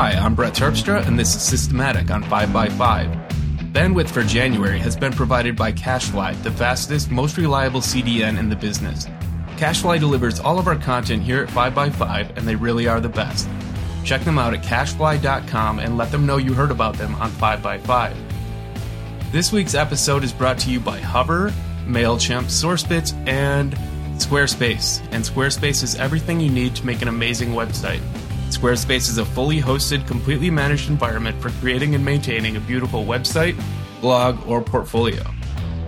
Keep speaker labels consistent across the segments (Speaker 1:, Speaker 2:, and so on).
Speaker 1: Hi, I'm Brett Terpstra, and this is Systematic on 5x5. Bandwidth for January has been provided by CacheFly, the fastest, most reliable CDN in the business. CacheFly delivers all of our content here at 5x5, and they really are the best. Check them out at cachefly.com and let them know you heard about them on 5x5. This week's episode is brought to you by Hover, MailChimp, SourceBits, and Squarespace. And Squarespace is everything you need to make an amazing website. Squarespace is a fully hosted, completely managed environment for creating and maintaining a beautiful website, blog, or portfolio.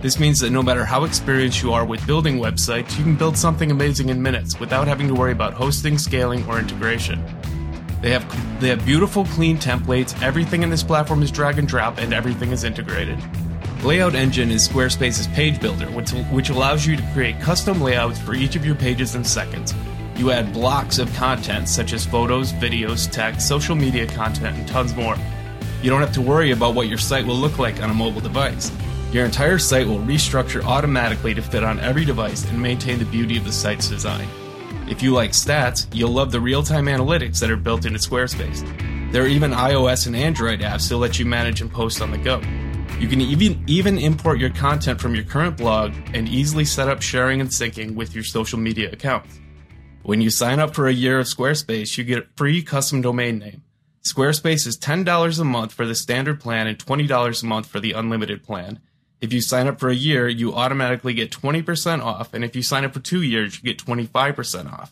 Speaker 1: This means that no matter how experienced you are with building websites, you can build something amazing in minutes without having to worry about hosting, scaling, or integration. They have they have beautiful, clean templates. Everything in this platform is drag and drop, and everything is integrated. Layout Engine is Squarespace's page builder, which, which allows you to create custom layouts for each of your pages in seconds. You add blocks of content such as photos, videos, text, social media content, and tons more. You don't have to worry about what your site will look like on a mobile device. Your entire site will restructure automatically to fit on every device and maintain the beauty of the site's design. If you like stats, you'll love the real time analytics that are built into Squarespace. There are even iOS and Android apps to let you manage and post on the go. You can even, even import your content from your current blog and easily set up sharing and syncing with your social media accounts. When you sign up for a year of Squarespace, you get a free custom domain name. Squarespace is $10 a month for the standard plan and $20 a month for the unlimited plan. If you sign up for a year, you automatically get 20% off, and if you sign up for two years, you get 25% off.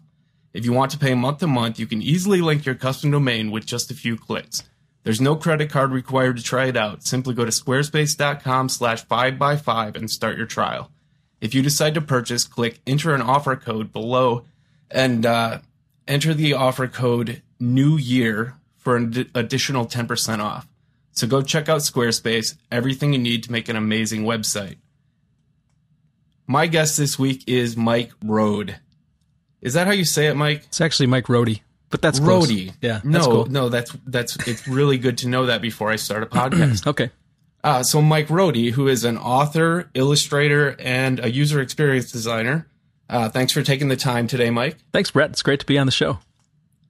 Speaker 1: If you want to pay month to month, you can easily link your custom domain with just a few clicks. There's no credit card required to try it out. Simply go to squarespace.com slash 5x5 and start your trial. If you decide to purchase, click enter an offer code below and uh, enter the offer code new year for an additional 10% off. So go check out Squarespace, everything you need to make an amazing website. My guest this week is Mike Rohde. Is that how you say it, Mike?
Speaker 2: It's actually Mike Rohde, but that's
Speaker 1: Rohde.
Speaker 2: Close. Yeah,
Speaker 1: no,
Speaker 2: cool.
Speaker 1: no, that's that's it's really good to know that before I start a podcast.
Speaker 2: okay.
Speaker 1: Uh, so Mike Rohde, who is an author, illustrator, and a user experience designer, uh, thanks for taking the time today, Mike.
Speaker 2: Thanks, Brett. It's great to be on the show.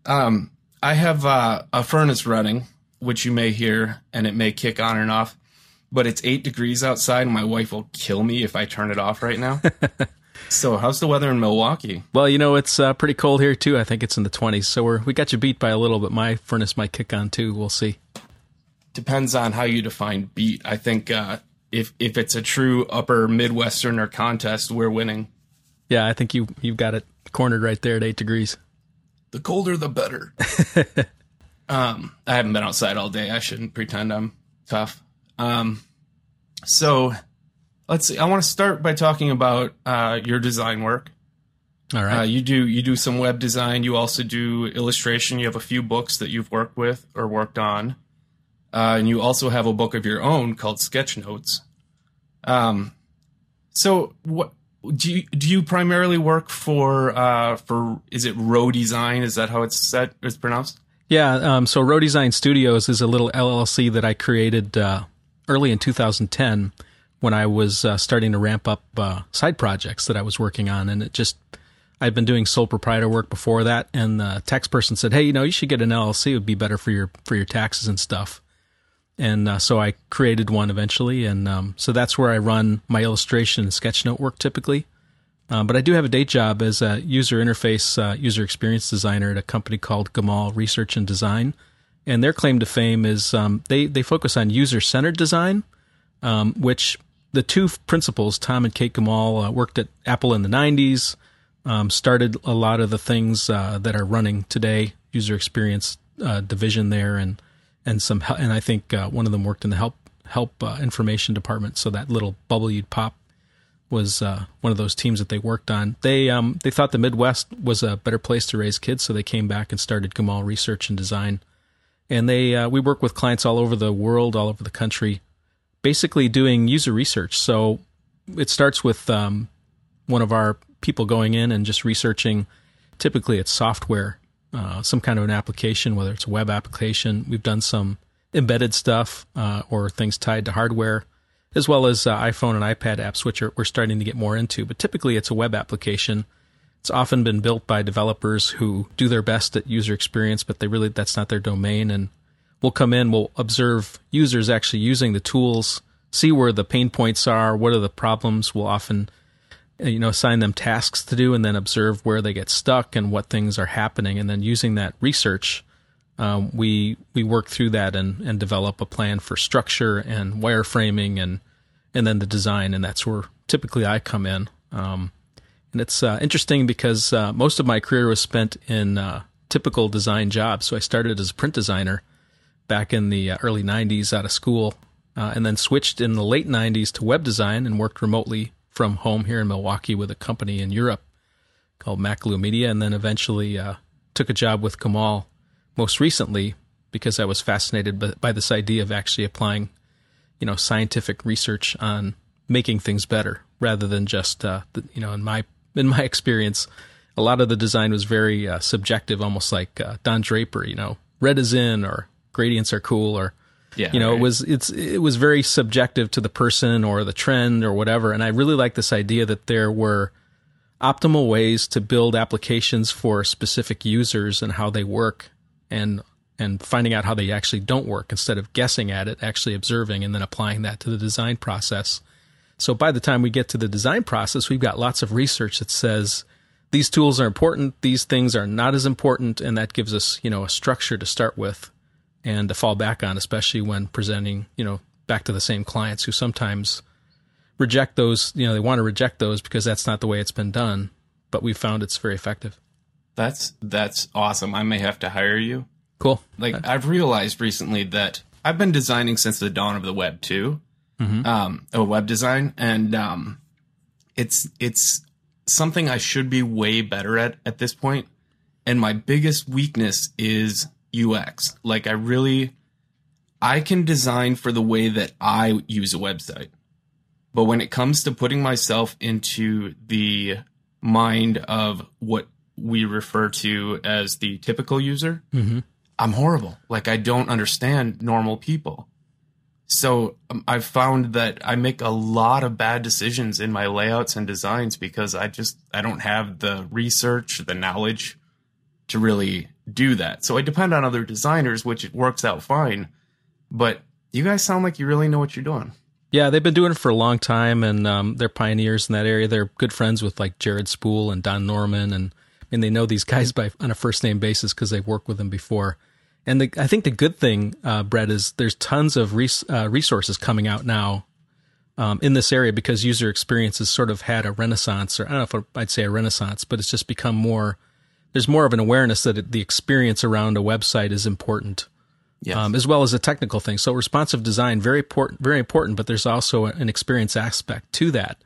Speaker 1: Um, I have uh, a furnace running, which you may hear, and it may kick on and off, but it's eight degrees outside, and my wife will kill me if I turn it off right now. so, how's the weather in Milwaukee?
Speaker 2: Well, you know, it's uh, pretty cold here too. I think it's in the 20s, so we're we got you beat by a little, but my furnace might kick on too. We'll see.
Speaker 1: Depends on how you define beat. I think uh, if if it's a true upper Midwesterner contest, we're winning.
Speaker 2: Yeah, I think you you've got it cornered right there at eight degrees.
Speaker 1: The colder, the better. um, I haven't been outside all day. I shouldn't pretend I'm tough. Um, so let's see. I want to start by talking about uh, your design work.
Speaker 2: All right.
Speaker 1: Uh, you do you do some web design. You also do illustration. You have a few books that you've worked with or worked on, uh, and you also have a book of your own called Sketch Notes. Um, so what do you do you primarily work for uh for is it Rohdesign? Is that how it's said it's pronounced?
Speaker 2: Yeah, um, so Rohdesign Studios is a little LLC that I created uh, early in 2010 when I was uh, starting to ramp up uh, side projects that I was working on, and it just I'd been doing sole proprietor work before that, and the tax person said, "Hey, you know, you should get an LLC; it would be better for your for your taxes and stuff." And uh, so I created one eventually, and um, so that's where I run my illustration and sketch note work typically. Um, but I do have a day job as a user interface, uh, user experience designer at a company called Gomoll Research and Design, and their claim to fame is um, they they focus on user centered design, um, which the two principals, Tom and Kate Gomoll, uh, worked at Apple in the '90s, um, started a lot of the things uh, that are running today, user experience uh, division there, and and some and I think uh, one of them worked in the help help uh, information department. So that little bubble you'd pop was uh, one of those teams that they worked on. They um, they thought the Midwest was a better place to raise kids, so they came back and started Gomoll Research and Design. And they uh, we work with clients all over the world, all over the country, basically doing user research. So it starts with um, one of our people going in and just researching. Typically, it's software uh, some kind of an application, whether it's a web application. We've done some embedded stuff uh, or things tied to hardware, as well as uh, iPhone and iPad apps, which are, we're starting to get more into. But typically, it's a web application. It's often been built by developers who do their best at user experience, but they really that's not their domain. And we'll come in, we'll observe users actually using the tools, see where the pain points are, what are the problems. We'll often, you know, assign them tasks to do and then observe where they get stuck and what things are happening. And then using that research, um, we we work through that and, and develop a plan for structure and wireframing and and then the design. And that's where typically I come in. Um, and it's uh, interesting because uh, most of my career was spent in uh, typical design jobs. So I started as a print designer back in the uh, early 90s out of school, uh, and then switched in the late 90s to web design and worked remotely from home here in Milwaukee with a company in Europe called Makalu Media, and then eventually uh, took a job with Gomoll most recently because I was fascinated by, this idea of actually applying, you know, scientific research on making things better rather than just, uh, you know, in my in my experience, a lot of the design was very uh, subjective, almost like uh, Don Draper. You know, red is in, or gradients are cool, or yeah, you know, right. it was it's it was very subjective to the person or the trend or whatever. And I really like this idea that there were optimal ways to build applications for specific users and how they work, and and finding out how they actually don't work instead of guessing at it, actually observing and then applying that to the design process. So by the time we get to the design process, we've got lots of research that says these tools are important, these things are not as important, and that gives us, you know, a structure to start with and to fall back on, especially when presenting, you know, back to the same clients who sometimes reject those, you know, they want to reject those because that's not the way it's been done, but we found it's very effective.
Speaker 1: That's that's awesome. I may have to hire you.
Speaker 2: Cool.
Speaker 1: Like I've realized recently that I've been designing since the dawn of the web too mm-hmm. um, a web design, and um, it's it's something I should be way better at at this point. And my biggest weakness is UX. Like I really, I can design for the way that I use a website, but when it comes to putting myself into the mind of what we refer to as the typical user, mm-hmm. I'm horrible. Like I don't understand normal people. So um, I've found that I make a lot of bad decisions in my layouts and designs because I just I don't have the research, the knowledge to really do that. So I depend on other designers, which it works out fine. But you guys sound like you really know what you're doing.
Speaker 2: Yeah, they've been doing it for a long time, and um, they're pioneers in that area. They're good friends with like Jared Spool and Don Norman, and and they know these guys by on a first name basis because they've worked with them before. And the, I think the good thing, uh, Brett, is there's tons of res, uh, resources coming out now um, in this area because user experience has sort of had a renaissance, or I don't know if I'd say a renaissance, but it's just become more. There's more of an awareness that it, the experience around a website is important, yes. um, as well as a technical thing. So responsive design very important, very important, but there's also an experience aspect to that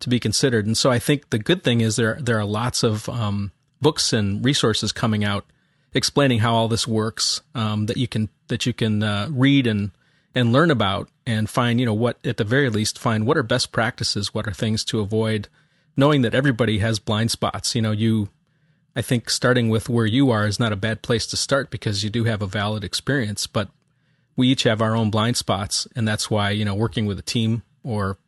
Speaker 2: to be considered. And so I think the good thing is there there are lots of um, books and resources coming out explaining how all this works um, that you can that you can uh, read and and learn about and find you know what at the very least find what are best practices what are things to avoid knowing that everybody has blind spots you know you i think starting with where you are is not a bad place to start because you do have a valid experience but we each have our own blind spots and that's why you know working with a team or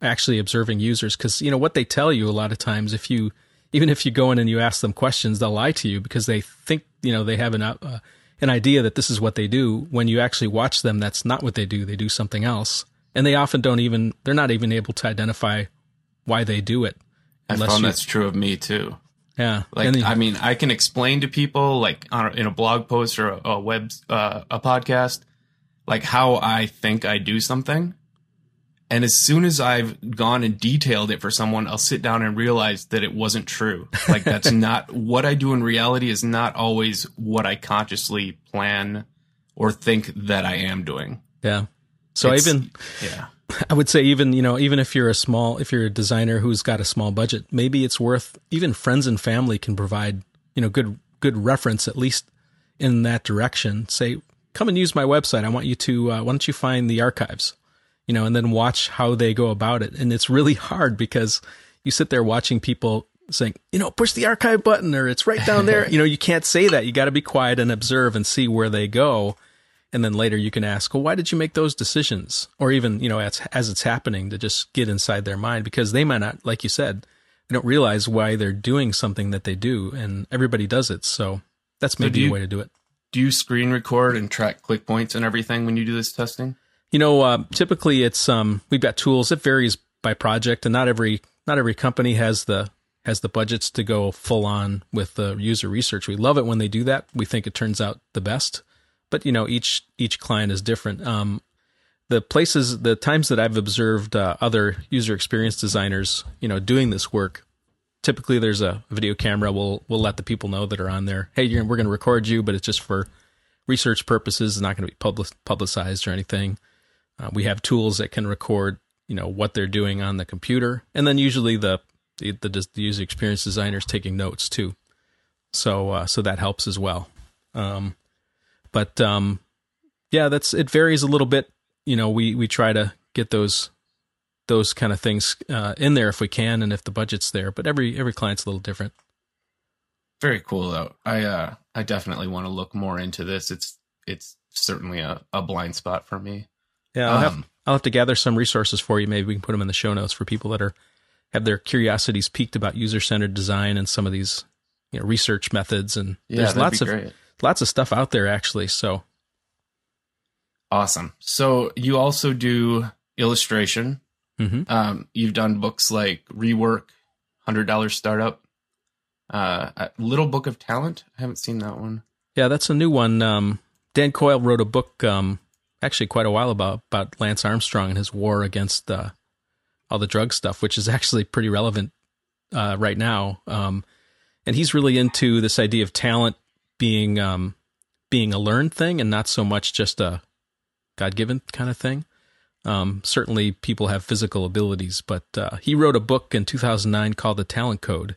Speaker 2: actually observing users because you know what they tell you a lot of times if you even if you go in and you ask them questions, they'll lie to you because they think you know they have an uh, an idea that this is what they do. When you actually watch them, that's not what they do. They do something else, and they often don't even they're not even able to identify why they do it.
Speaker 1: I found you, that's true of me too.
Speaker 2: Yeah,
Speaker 1: like I mean, I can explain to people like a, in a blog post or a, a web uh, a podcast, like how I think I do something, and as soon as I've gone and detailed it for someone, I'll sit down and realize that it wasn't true. Like that's not what I do in reality is not always what I consciously plan or think that I am doing.
Speaker 2: Yeah. So it's, even yeah. I would say even, you know, even if you're a small if you're a designer who's got a small budget, maybe it's worth even friends and family can provide, you know, good good reference at least in that direction. Say, come and use my website. I want you to uh, why don't you find the archives? you know, and then watch how they go about it. And it's really hard because you sit there watching people saying, you know, push the archive button or it's right down there. you know, you can't say that. You got to be quiet and observe and see where they go. And then later you can ask, well, why did you make those decisions? Or even, you know, as, as it's happening to just get inside their mind because they might not, like you said, they don't realize why they're doing something that they do and everybody does it. So that's maybe so you, a way to do it.
Speaker 1: do you screen record and track click points and everything when you do this testing?
Speaker 2: You know, uh, typically it's um, we've got tools. It varies by project, and not every not every company has the has the budgets to go full on with the user research. We love it when they do that. We think it turns out the best. But you know, each each client is different. Um, the places, the times that I've observed uh, other user experience designers, you know, doing this work, typically there's a video camera. We'll we'll let the people know that are on there. Hey, we're going to record you, but it's just for research purposes. It's not going to be public, publicized or anything. Uh, we have tools that can record, you know, what they're doing on the computer, and then usually the the, the, the user experience designers taking notes too. So uh, so that helps as well. Um, but um, yeah, that's it varies a little bit. You know, we we try to get those those kind of things uh, in there if we can, and if the budget's there. But every every client's a little different.
Speaker 1: Very cool though. I uh, I definitely want to look more into this. It's it's certainly a, a blind spot for me.
Speaker 2: Yeah, I'll, um, have, I'll have to gather some resources for you. Maybe we can put them in the show notes for people that are have their curiosities piqued about user centered design and some of these you know research methods. And
Speaker 1: yeah,
Speaker 2: there's lots
Speaker 1: of
Speaker 2: great. Lots of stuff out there actually. So
Speaker 1: awesome. So you also do illustration. Mm-hmm. Um, you've done books like Rework, Hundred Dollar Startup, uh, Little Book of Talent. I haven't seen that one.
Speaker 2: Yeah, that's a new one. Um, Dan Coyle wrote a book um, actually quite a while about about Lance Armstrong and his war against uh, all the drug stuff, which is actually pretty relevant uh, right now. Um, and he's really into this idea of talent being um, being a learned thing and not so much just a God given kind of thing. Um, certainly, people have physical abilities, but uh, he wrote a book in 2009 called The Talent Code,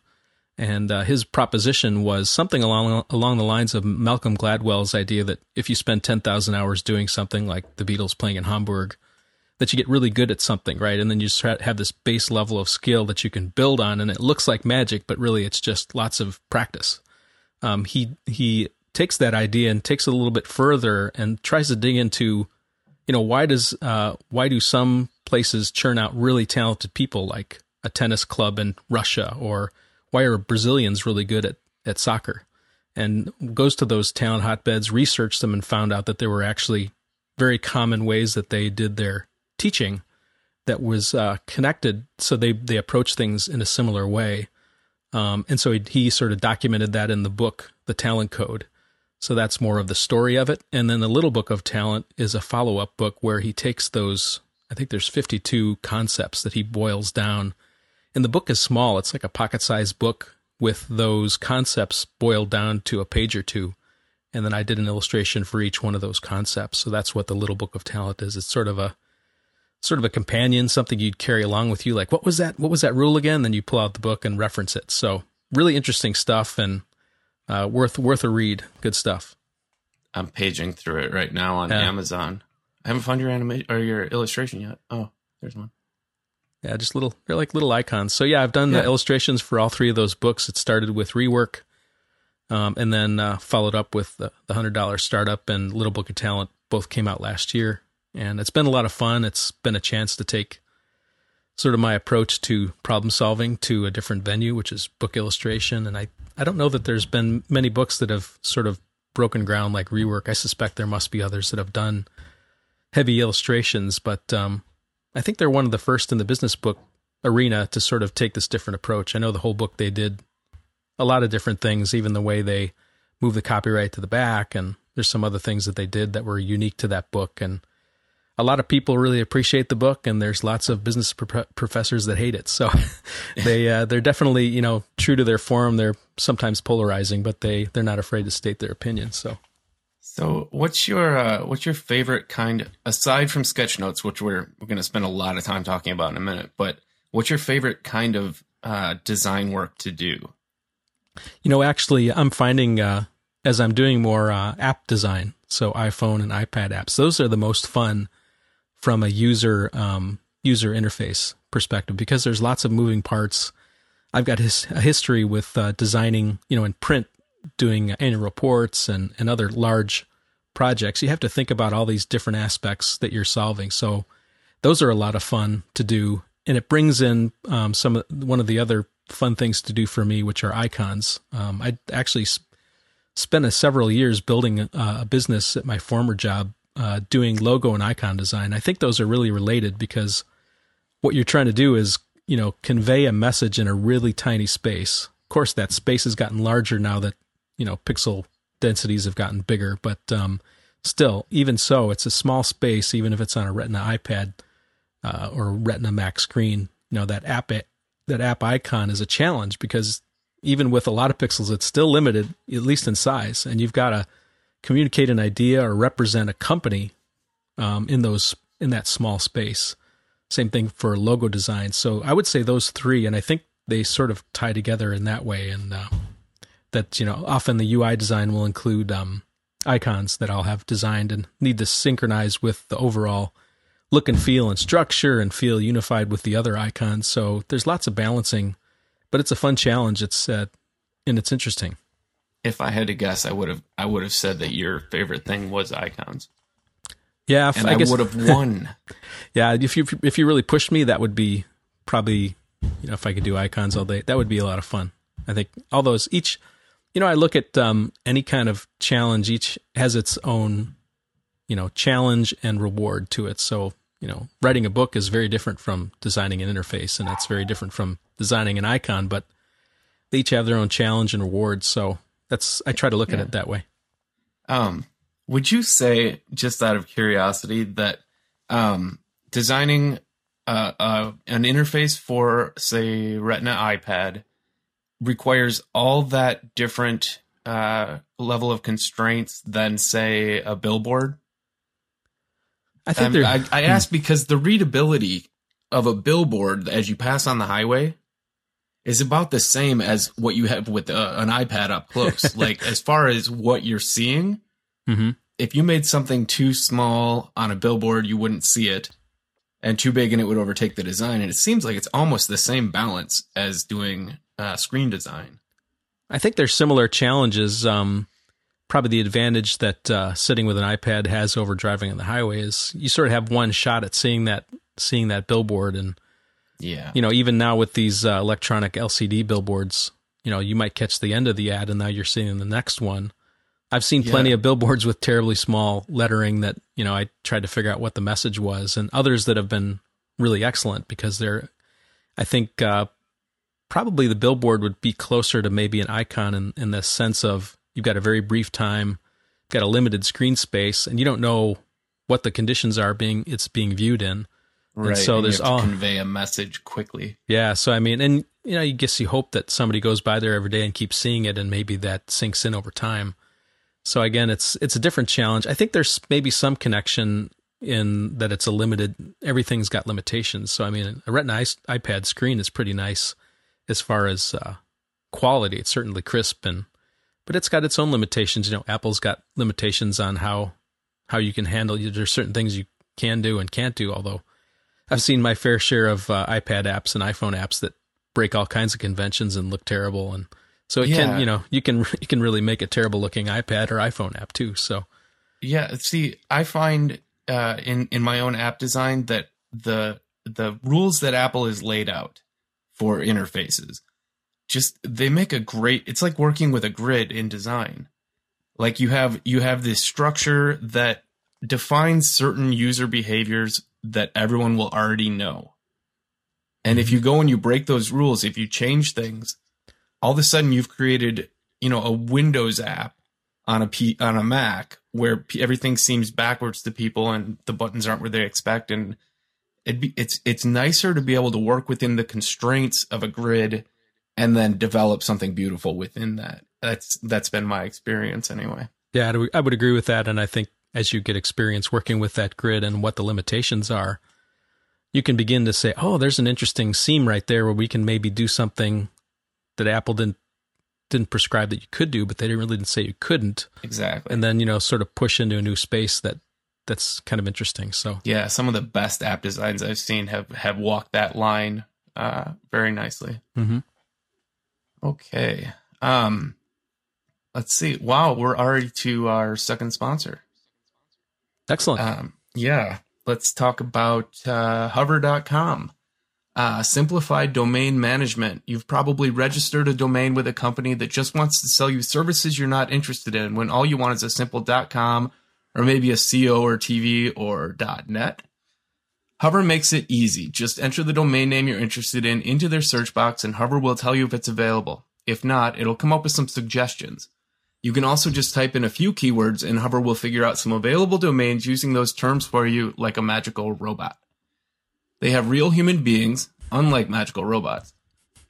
Speaker 2: and uh, his proposition was something along along the lines of Malcolm Gladwell's idea that if you spend 10,000 hours doing something like the Beatles playing in Hamburg, that you get really good at something, right? And then you just have this base level of skill that you can build on, and it looks like magic, but really it's just lots of practice. Um, he he takes that idea and takes it a little bit further and tries to dig into, you know, why does uh, why do some places churn out really talented people like a tennis club in Russia or why are Brazilians really good at, at soccer? And goes to those talent hotbeds, researched them, and found out that there were actually very common ways that they did their teaching that was uh, connected. So they, they approach things in a similar way. Um, and so he, he sort of documented that in the book, The Talent Code. So that's more of the story of it. And then the Little Book of Talent is a follow up book where he takes those, I think there's 52 concepts that he boils down and the book is small. It's like a pocket sized book with those concepts boiled down to a page or two. And then I did an illustration for each one of those concepts. So that's what the little book of talent is. It's sort of a sort of a companion, something you'd carry along with you. Like, what was that? What was that rule again? Then you pull out the book and reference it. So really interesting stuff and uh, worth worth a read. Good stuff.
Speaker 1: I'm paging through it right now on yeah. Amazon. I haven't found your animation or your illustration yet. Oh, there's one.
Speaker 2: Yeah, just little, they're like little icons. So yeah, I've done yeah. the illustrations for all three of those books. It started with rework, um, and then uh, followed up with the, the hundred dollar startup and Little Book of Talent. Both came out last year, and it's been a lot of fun. It's been a chance to take sort of my approach to problem solving to a different venue, which is book illustration. And I, I don't know that there's been many books that have sort of broken ground like rework. I suspect there must be others that have done heavy illustrations, but um, I think they're one of the first in the business book arena to sort of take this different approach. I know the whole book they did a lot of different things, even the way they move the copyright to the back, and there's some other things that they did that were unique to that book. And a lot of people really appreciate the book, and there's lots of business pro- professors that hate it. So they uh, they're definitely you know true to their form. They're sometimes polarizing, but they they're not afraid to state their opinion. So
Speaker 1: so, what's your uh, what's your favorite kind aside from sketch notes, which we're we're going to spend a lot of time talking about in a minute? But what's your favorite kind of uh, design work to do?
Speaker 2: You know, actually, I'm finding uh, as I'm doing more uh, app design, so iPhone and iPad apps, those are the most fun from a user um, user interface perspective because there's lots of moving parts. I've got his, a history with uh, designing, you know, in print doing annual reports and, and other large projects, you have to think about all these different aspects that you're solving. So those are a lot of fun to do, and it brings in um, some one of the other fun things to do for me, which are icons. Um, I actually spent a several years building a, a business at my former job uh, doing logo and icon design. I think those are really related because what you're trying to do is, you know, convey a message in a really tiny space. Of course, that space has gotten larger now that, you know, pixel densities have gotten bigger, but um, still, even so, it's a small space, even if it's on a Retina iPad uh, or Retina Mac screen. You know, that app, that app icon is a challenge because even with a lot of pixels, it's still limited, at least in size, and you've got to communicate an idea or represent a company um, in those in that small space. Same thing for logo design. So I would say those three, and I think they sort of tie together in that way. And uh, that you know, often the UI design will include um, icons that I'll have designed and need to synchronize with the overall look and feel and structure and feel unified with the other icons. So there's lots of balancing, but it's a fun challenge. It's uh, and it's interesting
Speaker 1: if I had to guess, I would have I would have said that your favorite thing was icons.
Speaker 2: Yeah,
Speaker 1: and I, I would have won.
Speaker 2: yeah, if you if you really pushed me, that would be probably you know if I could do icons all day, that would be a lot of fun. I think all those each, you know, I look at um, any kind of challenge. Each has its own, you know, challenge and reward to it. So you know, writing a book is very different from designing an interface, and that's very different from designing an icon. But they each have their own challenge and reward. So that's I try to look yeah. at it that way.
Speaker 1: Um, would you say, just out of curiosity, that um, designing uh, uh, an interface for, say, Retina iPad requires all that different uh, level of constraints than, say, a billboard?
Speaker 2: I think um,
Speaker 1: I, I ask because the readability of a billboard as you pass on the highway is about the same as what you have with uh, an iPad up close. like as far as what you're seeing, mm-hmm. if you made something too small on a billboard, you wouldn't see it, and too big and it would overtake the design. And it seems like it's almost the same balance as doing uh, screen design.
Speaker 2: I think there's similar challenges. Um, probably the advantage that uh, sitting with an iPad has over driving on the highway is you sort of have one shot at seeing that seeing that billboard and
Speaker 1: yeah.
Speaker 2: You know, even now with these uh, electronic LCD billboards, you know, you might catch the end of the ad and now you're seeing the next one. I've seen plenty yeah. of billboards with terribly small lettering that, you know, I tried to figure out what the message was and others that have been really excellent because they're, I think, uh, probably the billboard would be closer to maybe an icon in, in the sense of you've got a very brief time, got a limited screen space, and you don't know what the conditions are being it's being viewed in.
Speaker 1: Right. And so and there's all convey a message quickly.
Speaker 2: Yeah. So I mean, and you know, you guess you hope that somebody goes by there every day and keeps seeing it, and maybe that sinks in over time. So again, it's it's a different challenge. I think there's maybe some connection in that it's a limited. Everything's got limitations. So I mean, a Retina iPad screen is pretty nice as far as uh, quality. It's certainly crisp and, but it's got its own limitations. You know, Apple's got limitations on how how you can handle. There's certain things you can do and can't do. Although I've seen my fair share of uh, iPad apps and iPhone apps that break all kinds of conventions and look terrible, and so it yeah. can you know you can you can really make a terrible looking iPad or iPhone app too. So
Speaker 1: yeah, see, I find uh, in in my own app design that the the rules that Apple has laid out for interfaces just they make a great it's like working with a grid in design like you have you have this structure that defines certain user behaviors that everyone will already know. And if you go and you break those rules, if you change things, all of a sudden you've created, you know, a Windows app on a P, on a Mac where P, everything seems backwards to people and the buttons aren't where they expect. And be, it's it's nicer to be able to work within the constraints of a grid and then develop something beautiful within that. That's that's been my experience anyway.
Speaker 2: Yeah, I would agree with that, and I think as you get experience working with that grid and what the limitations are, you can begin to say, "Oh, there's an interesting seam right there where we can maybe do something that Apple didn't didn't prescribe that you could do, but they didn't really didn't say you couldn't."
Speaker 1: Exactly.
Speaker 2: And then you know, sort of push into a new space that that's kind of interesting. So
Speaker 1: yeah, some of the best app designs I've seen have have walked that line uh, very nicely.
Speaker 2: Mm-hmm.
Speaker 1: Okay. Um, let's see. Wow, we're already to our second sponsor.
Speaker 2: Excellent.
Speaker 1: Um, yeah. Let's talk about uh, hover.com. Uh, simplified domain management. You've probably registered a domain with a company that just wants to sell you services you're not interested in when all you want is a simple .com or maybe a .co or TV or .net. Hover makes it easy. Just enter the domain name you're interested in into their search box and Hover will tell you if it's available. If not, it'll come up with some suggestions. You can also just type in a few keywords and Hover will figure out some available domains using those terms for you like a magical robot. They have real human beings, unlike magical robots,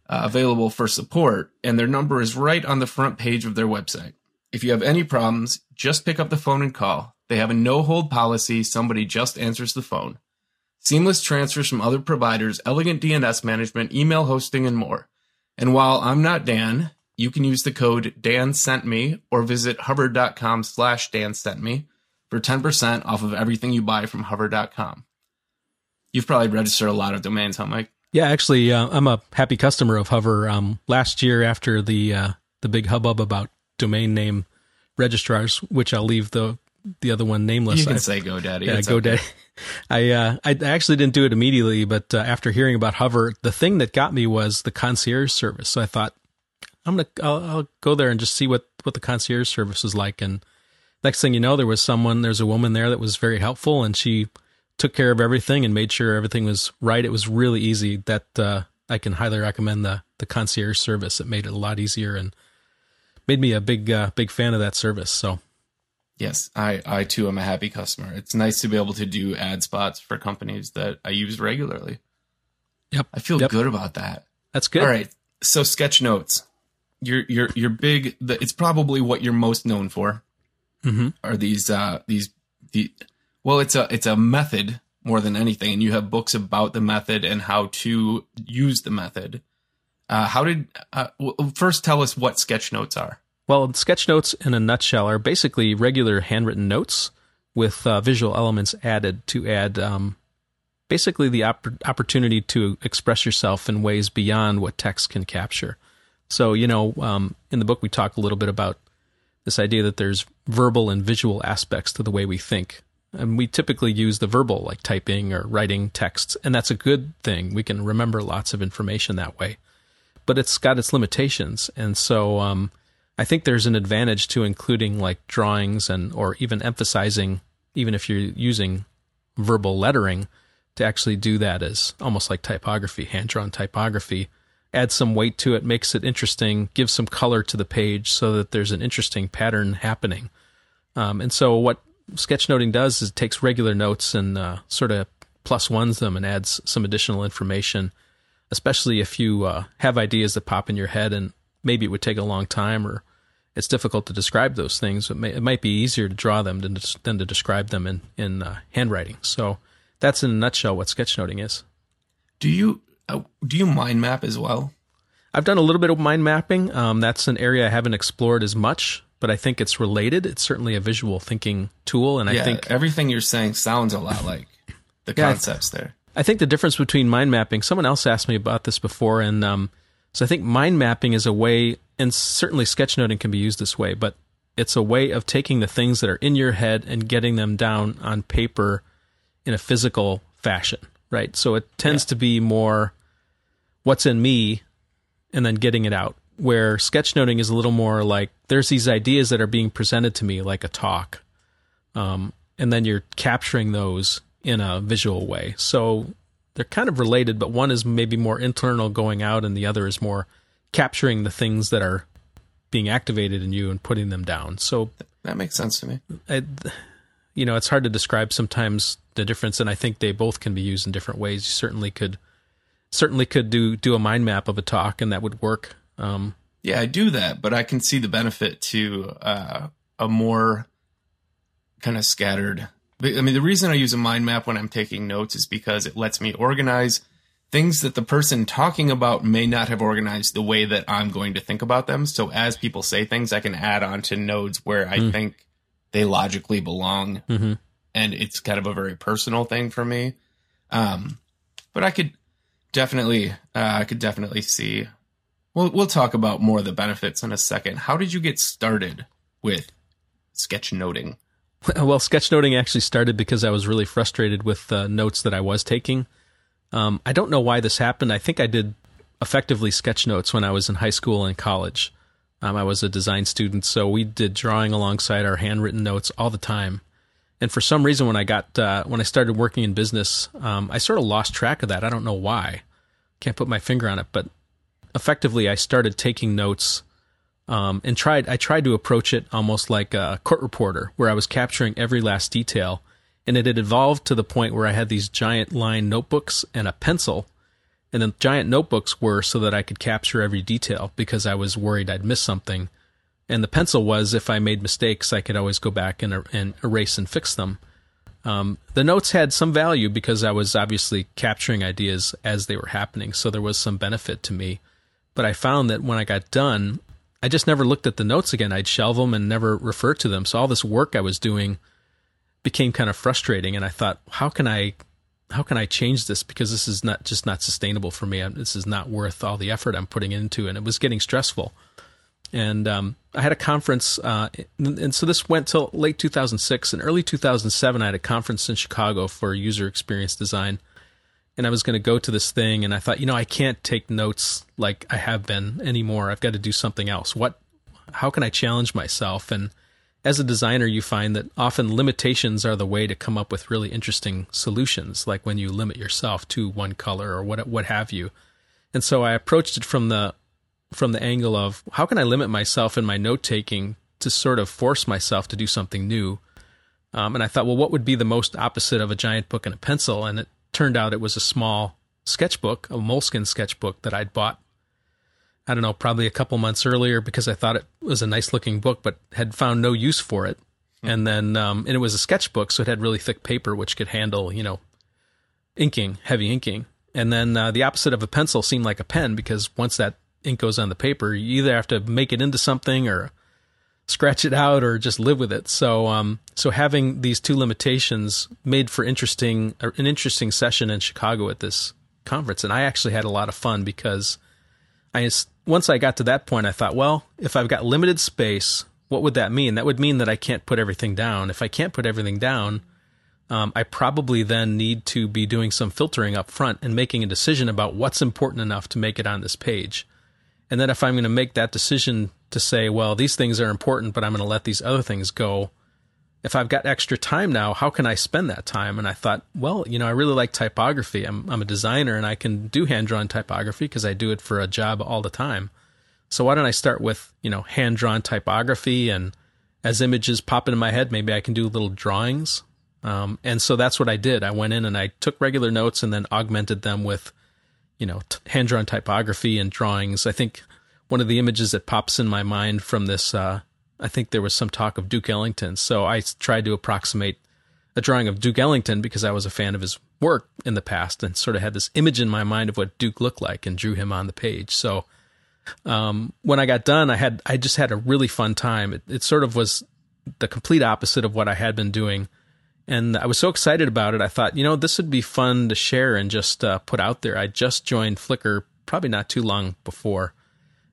Speaker 1: uh, available for support, and their number is right on the front page of their website. If you have any problems, just pick up the phone and call. They have a no hold policy, somebody just answers the phone. Seamless transfers from other providers, elegant DNS management, email hosting, and more. And while I'm not Dan, you can use the code Dan sent me or visit hover.com slash Dan sent me for 10% off of everything you buy from hover.com. You've probably registered a lot of domains, huh, Mike?
Speaker 2: Yeah, actually, uh, I'm a happy customer of Hover. Um, last year, after the uh, the big hubbub about domain name registrars, which I'll leave the the other one nameless.
Speaker 1: You can I, say GoDaddy.
Speaker 2: Yeah, GoDaddy. Okay. I uh, I actually didn't do it immediately, but uh, after hearing about Hover, the thing that got me was the concierge service. So I thought I'm gonna I'll, I'll go there and just see what what the concierge service is like. And next thing you know, there was someone, there's a woman there that was very helpful, and she took care of everything and made sure everything was right. It was really easy. That uh, I can highly recommend the the concierge service. It made it a lot easier and made me a big uh, big fan of that service. So
Speaker 1: yes, I I too am a happy customer. It's nice to be able to do ad spots for companies that I use regularly.
Speaker 2: Yep,
Speaker 1: I feel
Speaker 2: yep.
Speaker 1: good about that.
Speaker 2: That's good.
Speaker 1: All right, so sketch notes. You're you're you're big. The, it's probably what you're most known for.
Speaker 2: Mm-hmm.
Speaker 1: Are these uh these the well, it's a it's a method more than anything, and you have books about the method and how to use the method. Uh, how did uh, first tell us what sketch notes are?
Speaker 2: Well, sketch notes in a nutshell are basically regular handwritten notes with uh, visual elements added to add um, basically the opp- opportunity to express yourself in ways beyond what text can capture. So, you know, um, in the book, we talk a little bit about this idea that there's verbal and visual aspects to the way we think. And we typically use the verbal, like typing or writing texts, and that's a good thing. We can remember lots of information that way. But it's got its limitations. And so um, I think there's an advantage to including like drawings and or even emphasizing, even if you're using verbal lettering, to actually do that as almost like typography, hand drawn typography. Add some weight to it, makes it interesting, gives some color to the page so that there's an interesting pattern happening. Um, and so what sketchnoting does is it takes regular notes and uh, sort of plus ones them and adds some additional information, especially if you uh, have ideas that pop in your head and maybe it would take a long time or it's difficult to describe those things. It, may, it might be easier to draw them than to, than to describe them in, in uh, handwriting. So that's in a nutshell what sketchnoting is.
Speaker 1: Do you uh, do you mind map as well?
Speaker 2: I've done a little bit of mind mapping. Um, that's an area I haven't explored as much but I think it's related. It's certainly a visual thinking tool, and
Speaker 1: yeah,
Speaker 2: I think
Speaker 1: everything you're saying sounds a lot like the yeah, concepts there.
Speaker 2: I think the difference between mind mapping. Someone else asked me about this before, and um, so I think mind mapping is a way, and certainly sketchnoting can be used this way, but it's a way of taking the things that are in your head and getting them down on paper in a physical fashion, right? So it tends yeah. to be more what's in me and then getting it out where sketchnoting is a little more like there's these ideas that are being presented to me like a talk, um, and then you're capturing those in a visual way. So they're kind of related, but one is maybe more internal going out, and the other is more capturing the things that are being activated in you and putting them down. So
Speaker 1: that makes sense to me.
Speaker 2: I, you know, it's hard to describe sometimes the difference, and I think they both can be used in different ways. You certainly could certainly could do do a mind map of a talk, and that would work um,
Speaker 1: yeah, I do that, but I can see the benefit to uh, a more kind of scattered. I mean, the reason I use a mind map when I'm taking notes is because it lets me organize things that the person talking about may not have organized the way that I'm going to think about them. So as people say things, I can add on to nodes where I mm. think they logically belong.
Speaker 2: Mm-hmm.
Speaker 1: And it's kind of a very personal thing for me. Um, but I could definitely, uh, I could definitely see We'll we'll talk about more of the benefits in a second. How did you get started with sketchnoting?
Speaker 2: Well, sketchnoting actually started because I was really frustrated with the notes that I was taking. Um, I don't know why this happened. I think I did effectively sketch notes when I was in high school and college. Um, I was a design student, so we did drawing alongside our handwritten notes all the time. And for some reason, when I got uh, when I started working in business, um, I sort of lost track of that. I don't know why. Can't put my finger on it, but effectively, I started taking notes um, and tried. I tried to approach it almost like a court reporter, where I was capturing every last detail. And it had evolved to the point where I had these giant line notebooks and a pencil and the giant notebooks were so that I could capture every detail because I was worried I'd miss something. And the pencil was if I made mistakes, I could always go back and, and erase and fix them. Um, the notes had some value because I was obviously capturing ideas as they were happening, so there was some benefit to me. But I found that when I got done, I just never looked at the notes again. I'd shelve them and never refer to them. So all this work I was doing became kind of frustrating. And I thought, how can I how can I change this because this is not just not sustainable for me. This is not worth all the effort I'm putting into, and it was getting stressful. And um, I had a conference, uh, and, and, so this went till late 2006. and early 2007, I had a conference in Chicago for user experience design, and I was going to go to this thing, and I thought, you know, I can't take notes like I have been anymore. I've got to do something else. What? How can I challenge myself? And as a designer, you find that often limitations are the way to come up with really interesting solutions, like when you limit yourself to one color or what what have you. And so I approached it from the from the angle of how can I limit myself in my note taking to sort of force myself to do something new. Um, and I thought, well, what would be the most opposite of a giant book and a pencil? And it turned out it was a small sketchbook, a moleskin sketchbook that I'd bought I don't know, probably a couple months earlier because I thought it was a nice looking book, but had found no use for it. Mm-hmm. And then, um, and it was a sketchbook, so it had really thick paper, which could handle, you know, inking, heavy inking. And then uh, the opposite of a pencil seemed like a pen because once that ink goes on the paper, you either have to make it into something or scratch it out or just live with it. So, um, so having these two limitations made for interesting, an interesting session in Chicago at this conference. And I actually had a lot of fun because I once I got to that point, I thought, well, if I've got limited space, what would that mean? That would mean that I can't put everything down. If I can't put everything down, um, I probably then need to be doing some filtering up front and making a decision about what's important enough to make it on this page. And then if I'm going to make that decision to say, well, these things are important, but I'm going to let these other things go, if I've got extra time now, how can I spend that time? And I thought, well, you know, I really like typography. I'm, I'm a designer and I can do hand drawn typography because I do it for a job all the time. So why don't I start with, you know, hand drawn typography and as images pop into my head, maybe I can do little drawings. Um, and so that's what I did. I went in and I took regular notes and then augmented them with, you know, t- hand drawn typography and drawings. I think one of the images that pops in my mind from this, uh, I think there was some talk of Duke Ellington. So I tried to approximate a drawing of Duke Ellington because I was a fan of his work in the past and sort of had this image in my mind of what Duke looked like and drew him on the page. So um, when I got done, I had I just had a really fun time. It, it sort of was the complete opposite of what I had been doing. And I was so excited about it. I thought, you know, this would be fun to share and just uh, put out there. I just joined Flickr probably not too long before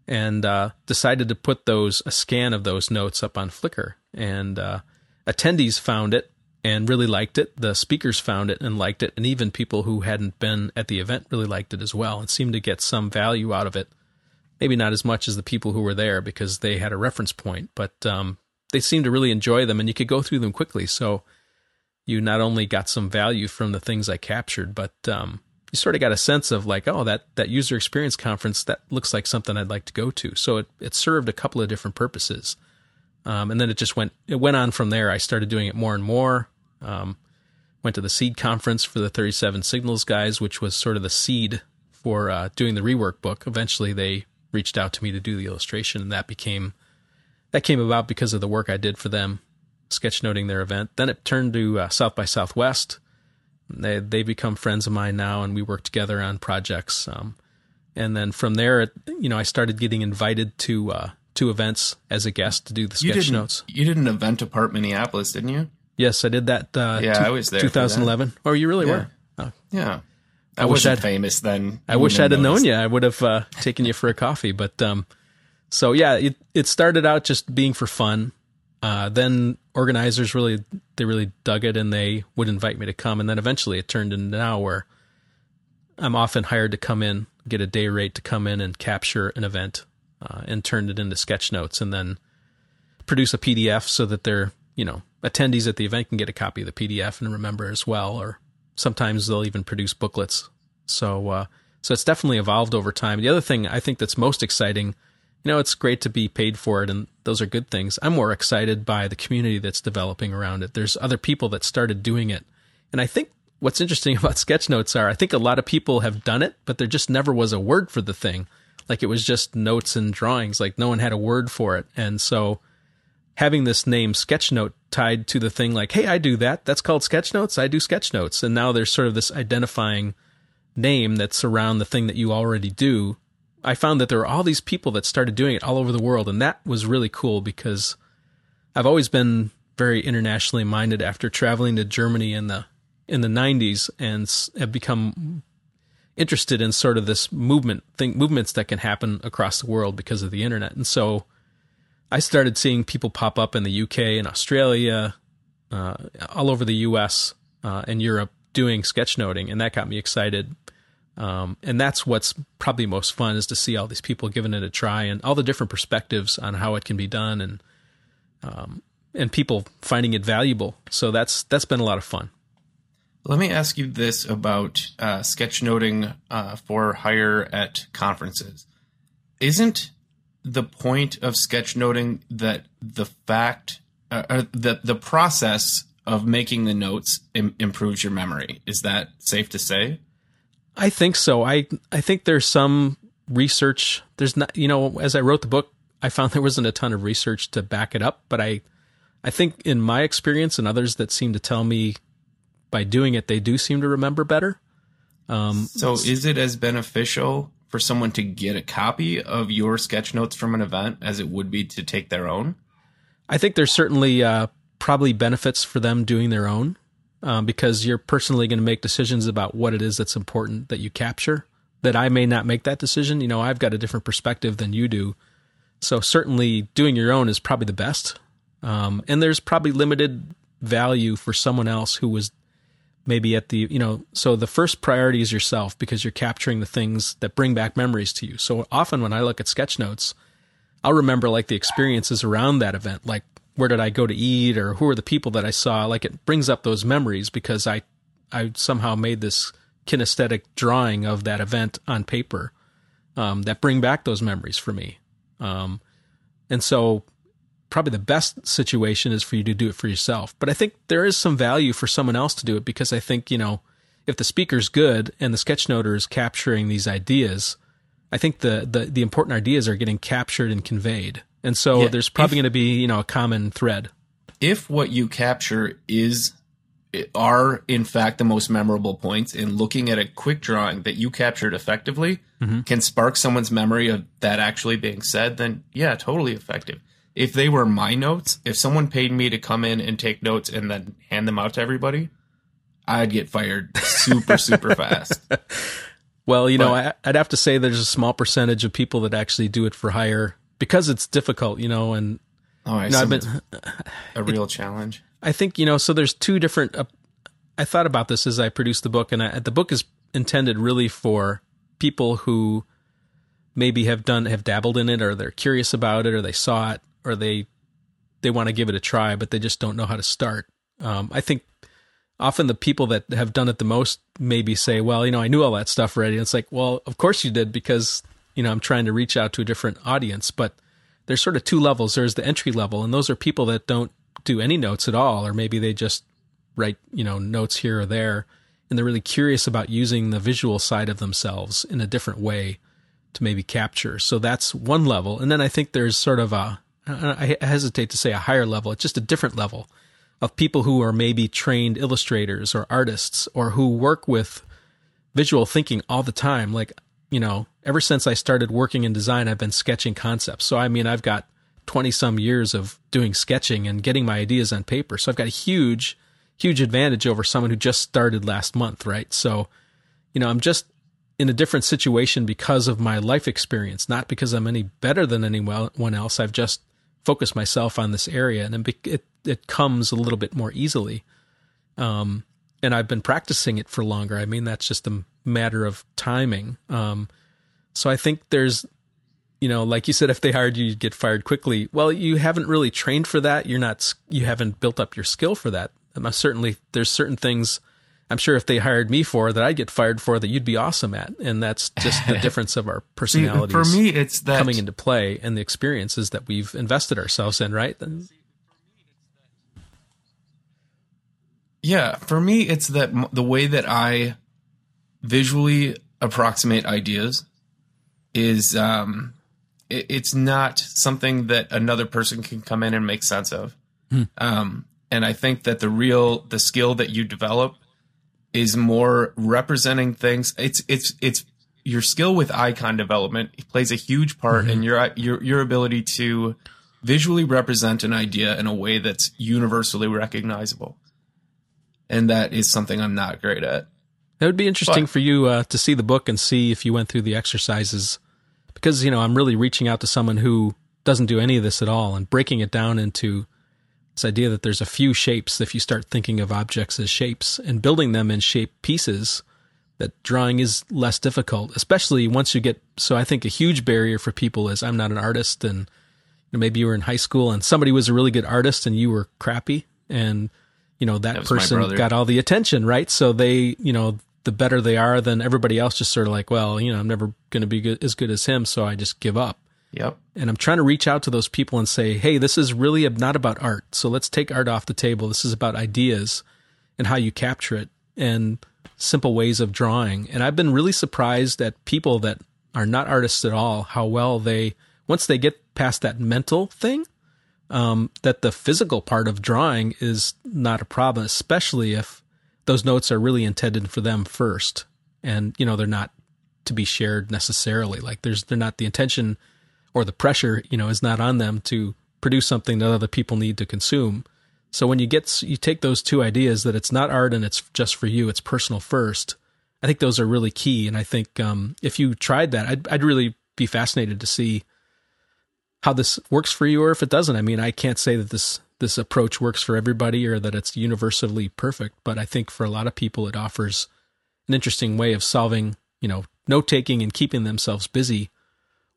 Speaker 2: and uh, decided to put those a scan of those notes up on Flickr. And uh, attendees found it and really liked it. The speakers found it and liked it, and even people who hadn't been at the event really liked it as well, and seemed to get some value out of it. Maybe not as much as the people who were there because they had a reference point, but um, they seemed to really enjoy them, and you could go through them quickly. So you not only got some value from the things I captured, but um, you sort of got a sense of like, oh, that that user experience conference that looks like something I'd like to go to. So it it served a couple of different purposes, um, and then it just went it went on from there. I started doing it more and more. Um, went to the seed conference for the 37 signals guys, which was sort of the seed for uh, doing the rework book. Eventually, they reached out to me to do the illustration, and that became that came about because of the work I did for them, sketchnoting their event. Then it turned to uh, South by Southwest they they become friends of mine now, and we work together on projects. Um, and then from there, you know, I started getting invited to uh, to events as a guest to do the sketch
Speaker 1: you did
Speaker 2: notes.
Speaker 1: You did an event apart Minneapolis, didn't you?
Speaker 2: Yes, I did that. Uh,
Speaker 1: yeah, I was there.
Speaker 2: 2011. Oh, you really
Speaker 1: yeah.
Speaker 2: were? Oh.
Speaker 1: Yeah. I, I wasn't famous then.
Speaker 2: I wish I'd have known you. I would have uh, taken you for a coffee. But um, so yeah, it it started out just being for fun. Uh, then organizers really they really dug it and they would invite me to come and then eventually it turned into now where I'm often hired to come in, get a day rate to come in and capture an event uh, and turn it into sketch notes and then produce a PDF so that their, you know, attendees at the event can get a copy of the PDF and remember as well. Or sometimes they'll even produce booklets. So, uh, so it's definitely evolved over time. The other thing I think that's most exciting, you know, it's great to be paid for it and those are good things. I'm more excited by the community that's developing around it. There's other people that started doing it. And I think what's interesting about sketchnotes are I think a lot of people have done it, but there just never was a word for the thing. Like it was just notes and drawings. Like no one had a word for it. And so having this name sketchnote tied to the thing like, hey, I do that. That's called sketchnotes. I do sketchnotes. And now there's sort of this identifying name that's around the thing that you already do. I found that there were all these people that started doing it all over the world. And that was really cool because I've always been very internationally minded after traveling to Germany in the in the 90s and have become interested in sort of this movement think movements that can happen across the world because of the internet. And so I started seeing people pop up in the UK and Australia, uh, all over the US uh, and Europe doing sketchnoting, and that got me excited. Um, and that's what's probably most fun is to see all these people giving it a try and all the different perspectives on how it can be done and um, and people finding it valuable. So that's that's been a lot of fun.
Speaker 1: Let me ask you this about uh, sketchnoting uh, for hire at conferences. Isn't the point of sketchnoting that the fact, uh, uh, the the process of making the notes Im- improves your memory? Is that safe to say?
Speaker 2: I think so. I I think there's some research. There's not, you know, as I wrote the book, I found there wasn't a ton of research to back it up, but I I think in my experience and others that seem to tell me by doing it, they do seem to remember better.
Speaker 1: Um, so, is it as beneficial for someone to get a copy of your sketch notes from an event as it would be to take their own?
Speaker 2: I think there's certainly uh, probably benefits for them doing their own um, because you're personally going to make decisions about what it is that's important that you capture. That I may not make that decision. You know, I've got a different perspective than you do. So, certainly doing your own is probably the best. Um, and there's probably limited value for someone else who was maybe at the you know so the first priority is yourself because you're capturing the things that bring back memories to you so often when i look at sketch notes i'll remember like the experiences around that event like where did i go to eat or who are the people that i saw like it brings up those memories because i i somehow made this kinesthetic drawing of that event on paper um, that bring back those memories for me um, and so probably the best situation is for you to do it for yourself. But I think there is some value for someone else to do it because I think, you know, if the speaker's good and the sketchnoter is capturing these ideas, I think the, the, the important ideas are getting captured and conveyed. And so yeah, there's probably going to be, you know, a common thread.
Speaker 1: If what you capture is are in fact the most memorable points in looking at a quick drawing that you captured effectively mm-hmm. can spark someone's memory of that actually being said, then yeah, totally effective if they were my notes, if someone paid me to come in and take notes and then hand them out to everybody, I'd get fired super, super fast.
Speaker 2: Well, you but, know, I, would have to say there's a small percentage of people that actually do it for hire because it's difficult, you know, and
Speaker 1: oh, I you know, I've been a real it, challenge.
Speaker 2: I think you know, so there's two different. Uh, I thought about this as I produced the book, and I, the book is intended really for people who maybe have done have dabbled in it, or they're curious about it, or they saw it, or they they want to give it a try, but they just don't know how to start. Um, I think often the people that have done it the most maybe say, "Well, you know, I knew all that stuff already." And it's like, well, of course you did because you know I'm trying to reach out to a different audience. But there's sort of two levels. There's the entry level, and those are people that don't do any notes at all, or maybe they just write you know notes here or there, and they're really curious about using the visual side of themselves in a different way to maybe capture. So that's one level, and then I think there's sort of a I hesitate to say a higher level, it's just a different level of people who are maybe trained illustrators or artists or who work with visual thinking all the time. Like, you know, ever since I started working in design, I've been sketching concepts. So, I mean, I've got 20 some years of doing sketching and getting my ideas on paper. So, I've got a huge, huge advantage over someone who just started last month, right? So, you know, I'm just in a different situation because of my life experience, not because I'm any better than anyone else. I've just focused myself on this area, and it it, comes a little bit more easily. Um, and I've been practicing it for longer. I mean, that's just a matter of timing. Um, so I think there's, you know, like you said, if they hired you, you'd get fired quickly. Well, you haven't really trained for that. You're not, you haven't built up your skill for that. And certainly, there's certain things I'm sure if they hired me for that, I'd get fired for that you'd be awesome at. And that's just the difference of our mm, mm, personalities.
Speaker 1: for me, it's that
Speaker 2: coming into play and the experiences that we've invested ourselves in, right?
Speaker 1: Yeah, for me, it's that the way that I visually approximate ideas is um, it, it's not something that another person can come in and make sense of. Hmm. Um, and I think that the real the skill that you develop is more representing things. It's it's it's your skill with icon development plays a huge part mm-hmm. in your your your ability to visually represent an idea in a way that's universally recognizable. And that is something I'm not great at.
Speaker 2: That would be interesting but, for you uh, to see the book and see if you went through the exercises. Because you know I'm really reaching out to someone who doesn't do any of this at all and breaking it down into this idea that there's a few shapes if you start thinking of objects as shapes and building them in shape pieces that drawing is less difficult especially once you get so i think a huge barrier for people is i'm not an artist and you know, maybe you were in high school and somebody was a really good artist and you were crappy and you know that, that person got all the attention right? So they you know the better they are then everybody else just sort of like well you know i'm never going to be good, as good as him so i just give up
Speaker 1: Yep.
Speaker 2: And I'm trying to reach out to those people and say, hey, this is really not about art. So let's take art off the table. This is about ideas and how you capture it and simple ways of drawing. And I've been really surprised at people that are not artists at all, how well they, once they get past that mental thing, um, that the physical part of drawing is not a problem, especially if those notes are really intended for them first. And, you know, they're not to be shared necessarily. Like there's, they're not the intention or the pressure, you know, is not on them to produce something that other people need to consume. So when you get you take those two ideas that it's not art and it's just for you, it's personal first. I think those are really key, and I think um, if you tried that, I'd, I'd really be fascinated to see how this works for you, or if it doesn't. I mean, I can't say that this this approach works for everybody or that it's universally perfect, but I think for a lot of people, it offers an interesting way of solving, you know, note taking and keeping themselves busy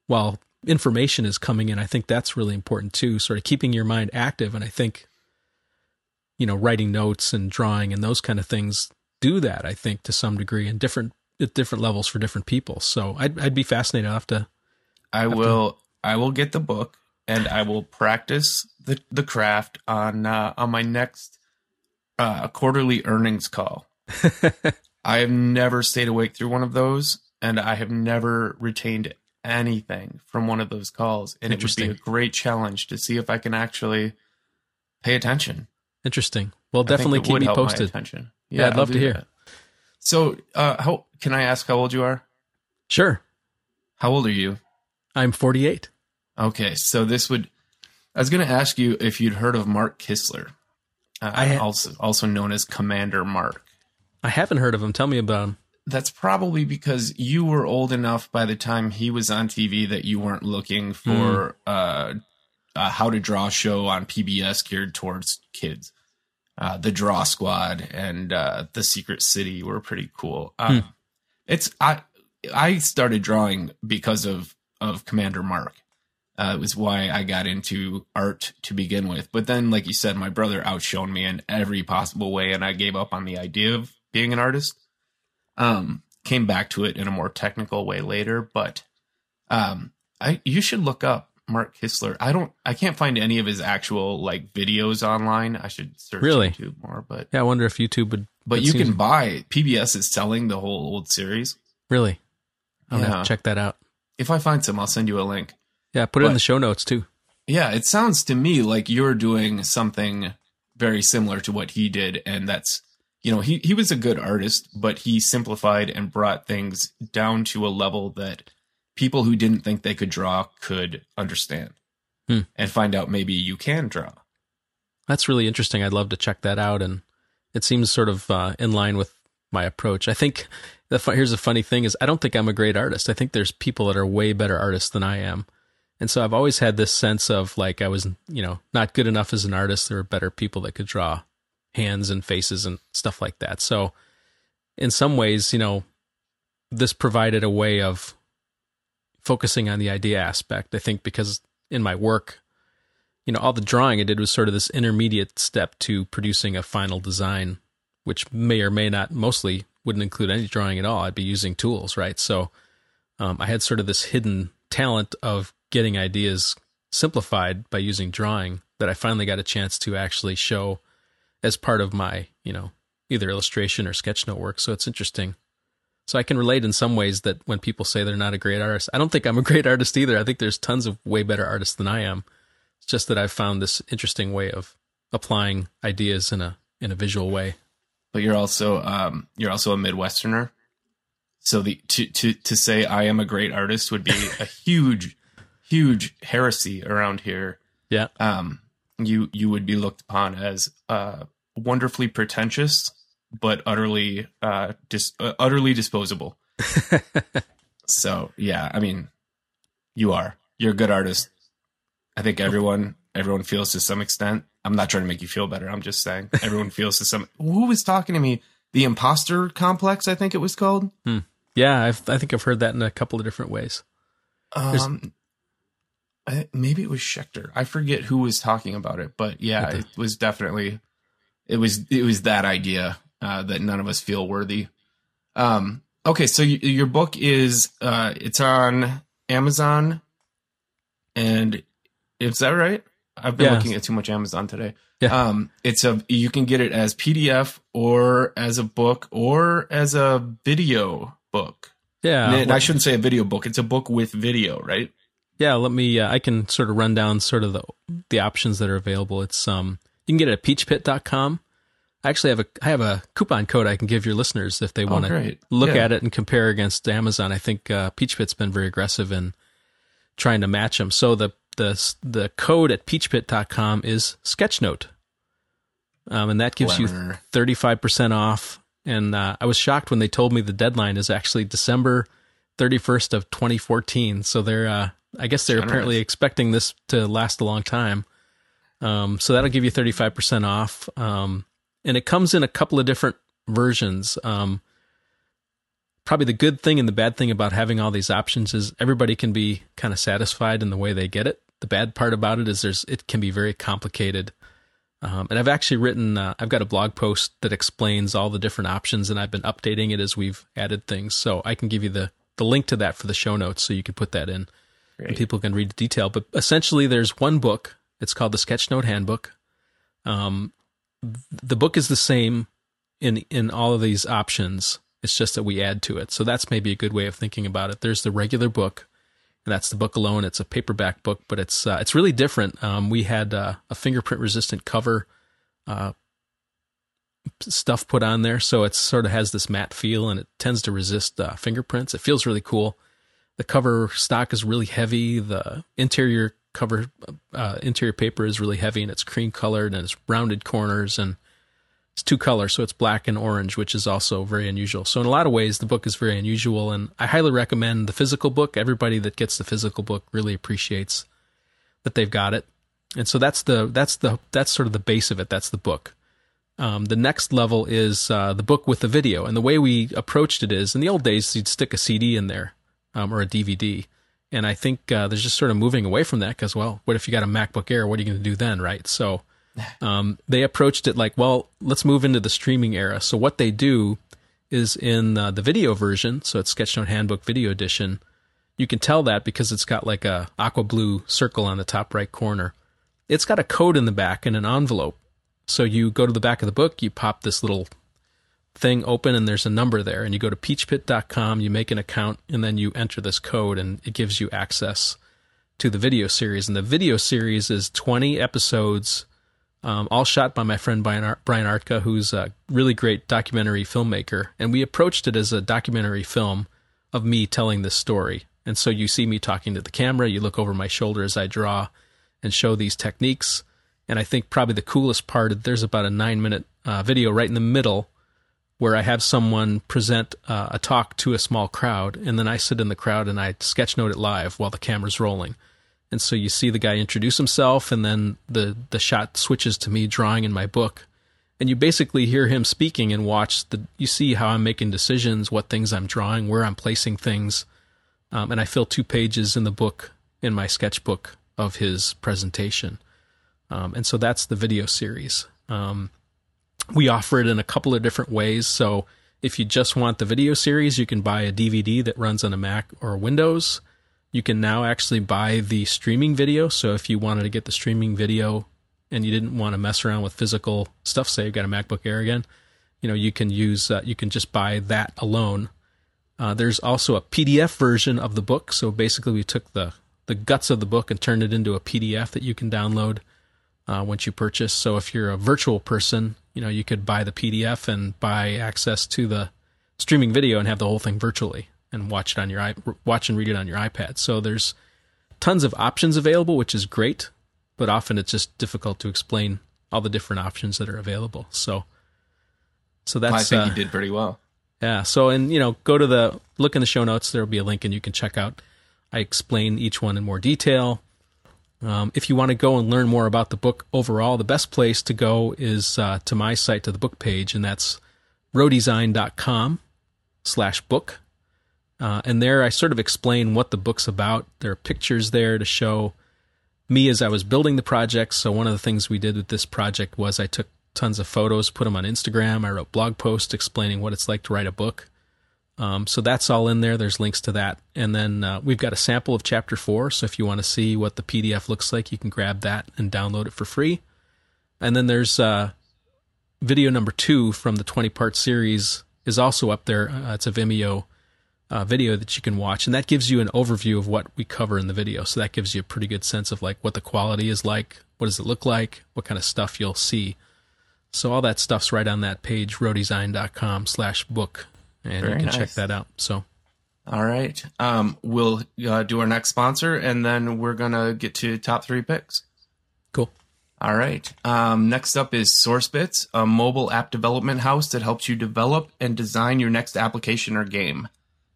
Speaker 2: while information is coming in. I think that's really important too, sort of keeping your mind active. And I think, you know, writing notes and drawing and those kind of things do that, I think, to some degree and different at different levels for different people. So I'd I'd be fascinated. I'll have to
Speaker 1: I have will to... I will get the book and I will practice the, the craft on uh, on my next uh, quarterly earnings call. I have never stayed awake through one of those, and I have never retained anything from one of those calls, and it would be a great challenge to see if I can actually pay attention.
Speaker 2: Interesting. Well, definitely keep me posted.
Speaker 1: Attention.
Speaker 2: Yeah, yeah I'd love to hear. That.
Speaker 1: So, uh, how can I ask how old you are?
Speaker 2: Sure.
Speaker 1: How old are you?
Speaker 2: I'm 48.
Speaker 1: Okay, so this would. I was going to ask you if you'd heard of Mark Kistler, uh, I ha- also also known as Commander Mark.
Speaker 2: I haven't heard of him. Tell me about him
Speaker 1: that's probably because you were old enough by the time he was on TV that you weren't looking for mm. uh, a how to draw show on PBS geared towards kids. Uh, the Draw Squad and uh, the Secret City were pretty cool. Mm. It's I I started drawing because of of Commander Mark. Uh, it was why I got into art to begin with. But then, like you said, my brother outshone me in every possible way, and I gave up on the idea of being an artist. Um, came back to it in a more technical way later, but um, I you should look up Mark Kistler. I don't I can't find any of his actual like videos online. I should search really? YouTube more, but
Speaker 2: yeah, I wonder if YouTube would.
Speaker 1: But you seems... can buy PBS is selling the whole old series.
Speaker 2: Really? I'll yeah. check that out.
Speaker 1: If I find some, I'll send you a link.
Speaker 2: Yeah, put it in the show notes too.
Speaker 1: Yeah, it sounds to me like you're doing something very similar to what he did, and that's you know, he, he was a good artist, but he simplified and brought things down to a level that people who didn't think they could draw could understand hmm. and find out maybe you can draw.
Speaker 2: That's really interesting. I'd love to check that out. And it seems sort of uh, in line with my approach. I think the here's the funny thing is I don't think I'm a great artist. I think there's people that are way better artists than I am. And so I've always had this sense of like I was, you know, not good enough as an artist. There were better people that could draw hands and faces and stuff like that. So, in some ways, you know, this provided a way of focusing on the idea aspect. I think because in my work, you know, all the drawing I did was sort of this intermediate step to producing a final design, which may or may not mostly wouldn't include any drawing at all. I'd be using tools, right? So um, I had sort of this hidden talent of getting ideas simplified by using drawing that I finally got a chance to actually show as part of my, you know, either illustration or sketch note work. So it's interesting. So I can relate in some ways that when people say they're not a great artist, I don't think I'm a great artist either. I think there's tons of way better artists than I am. It's just that I've found this interesting way of applying ideas in a in a visual way.
Speaker 1: But you're also um, you're also a Midwesterner. So the to to to say I am a great artist would be a huge, huge heresy around here.
Speaker 2: Yeah.
Speaker 1: Um, you you would be looked upon as uh, wonderfully pretentious, but utterly uh, dis- uh, utterly disposable. so yeah, I mean, you are you're a good artist. I think everyone everyone feels to some extent. I'm not trying to make you feel better. I'm just saying everyone feels to some. Who was talking to me? The imposter complex, I think it was called.
Speaker 2: Hmm. Yeah, I've, I think I've heard that in a couple of different ways.
Speaker 1: Um, I, maybe it was Schechter. I forget who was talking about it, but yeah,
Speaker 2: Okay.
Speaker 1: it was definitely it was it was that idea uh, that none of us feel worthy. Um, okay, so y- your book is uh, it's on Amazon, and is that right? I've been
Speaker 2: Yeah.
Speaker 1: looking at too much Amazon today.
Speaker 2: Yeah.
Speaker 1: Um, it's a you can get it as PDF or as a book or as a video book.
Speaker 2: Yeah,
Speaker 1: and I shouldn't say a video book. It's a book with video, right?
Speaker 2: Yeah, let me. Uh, I can sort of run down sort of the the options that are available. It's um, you can get it at peachpit.com. I actually have a I have a coupon code I can give your listeners if they want to
Speaker 1: Oh,
Speaker 2: look
Speaker 1: Yeah.
Speaker 2: at it and compare against Amazon. I think uh, Peachpit's been very aggressive in trying to match them. So the the the code at peachpit.com is sketchnote, um, and that gives you thirty five percent off. And uh, I was shocked when they told me the deadline is actually December thirty first of twenty fourteen. So they're uh, I guess they're
Speaker 1: Generous.
Speaker 2: apparently expecting this to last a long time. Um, so that'll give you 35% off. Um, and it comes in a couple of different versions. Um, probably the good thing and the bad thing about having all these options is everybody can be kind of satisfied in the way they get it. The bad part about it is there's it can be very complicated. Um, and I've actually written uh, I've got a blog post that explains all the different options, and I've been updating it as we've added things. So I can give you the the link to that for the show notes, so you can put that in
Speaker 1: Great.
Speaker 2: people can read the detail. But essentially, there's one book. It's called the Sketchnote Handbook. Um, the book is the same in in all of these options. It's just that we add to it. So that's maybe a good way of thinking about it. There's the regular book, and that's the book alone. It's a paperback book, but it's uh, it's really different. Um, we had uh, a fingerprint resistant cover uh, stuff put on there, so it sort of has this matte feel, and it tends to resist uh, fingerprints. It feels really cool. The cover stock is really heavy. The interior cover uh, interior paper is really heavy, and it's cream colored, and it's rounded corners, and it's two colors, so it's black and orange, which is also very unusual. So in a lot of ways, the book is very unusual, and I highly recommend the physical book. Everybody that gets the physical book really appreciates that they've got it, and so that's the that's the that's sort of the base of it. That's the book. Um, the next level is uh, the book with the video, and the way we approached it is in the old days you'd stick a CD in there um, or a DVD, and I think uh, there's just sort of moving away from that because well, what if you got a MacBook Air? What are you going to do then, right? So um, they approached it like, well, let's move into the streaming era. So what they do is in uh, the video version, so it's Sketchnote Handbook Video Edition. You can tell that because it's got like a aqua blue circle on the top right corner. It's got a code in the back and an envelope. So you go to the back of the book, you pop this little thing open, and there's a number there. And you go to peachpit.com, you make an account, and then you enter this code, and it gives you access to the video series. And the video series is 20 episodes, um, all shot by my friend Brian, Ar- Brian Artka, who's a really great documentary filmmaker. And we approached it as a documentary film of me telling this story. And so you see me talking to the camera, you look over my shoulder as I draw and show these techniques. And I think probably the coolest part, there's about a nine minute uh, video right in the middle where I have someone present uh, a talk to a small crowd, and then I sit in the crowd and I sketchnote it live while the camera's rolling. And so you see the guy introduce himself, and then the the shot switches to me drawing in my book, and you basically hear him speaking and watch the. You see how I'm making decisions, what things I'm drawing, where I'm placing things, um, and I fill two pages in the book in my sketchbook of his presentation, um, and so that's the video series. Um, we offer it in a couple of different ways. So if you just want the video series, you can buy a DVD that runs on a Mac or Windows. You can now actually buy the streaming video. So if you wanted to get the streaming video and you didn't want to mess around with physical stuff, say you've got a MacBook Air again, you know, you can use, uh, you can just buy that alone. Uh, there's also a PDF version of the book. So basically, we took the, the guts of the book and turned it into a PDF that you can download uh, once you purchase. So if you're a virtual person, you know, you could buy the PDF and buy access to the streaming video and have the whole thing virtually and watch it on your watch and read it on your iPad. So there's tons of options available, which is great, but often it's just difficult to explain all the different options that are available. So, so that's I
Speaker 1: think uh, you did pretty well.
Speaker 2: Yeah. So, and you know, go to the look in the show notes. There will be a link, and you can check out. I explain each one in more detail. Um, if you want to go and learn more about the book overall, the best place to go is uh, to my site, to the book page, and that's rohdesign.com slash book. Uh, and there I sort of explain what the book's about. There are pictures there to show me as I was building the project. So one of the things we did with this project was I took tons of photos, put them on Instagram. I wrote blog posts explaining what it's like to write a book. Um, so that's all in there. There's links to that. And then uh, we've got a sample of chapter four. So if you want to see what the PDF looks like, you can grab that and download it for free. And then there's uh, video number two from the 20 part series is also up there. Uh, it's a Vimeo uh, video that you can watch. And that gives you an overview of what we cover in the video. So that gives you a pretty good sense of like what the quality is like. What does it look like? What kind of stuff you'll see. So all that stuff's right on that page, rohdesign.com slash book and Very you can nice. check that out. So,
Speaker 1: all right, um, we'll uh, do our next sponsor, and then we're gonna get to top three picks.
Speaker 2: Cool.
Speaker 1: All right. Um, next up is SourceBits, a mobile app development house that helps you develop and design your next application or game.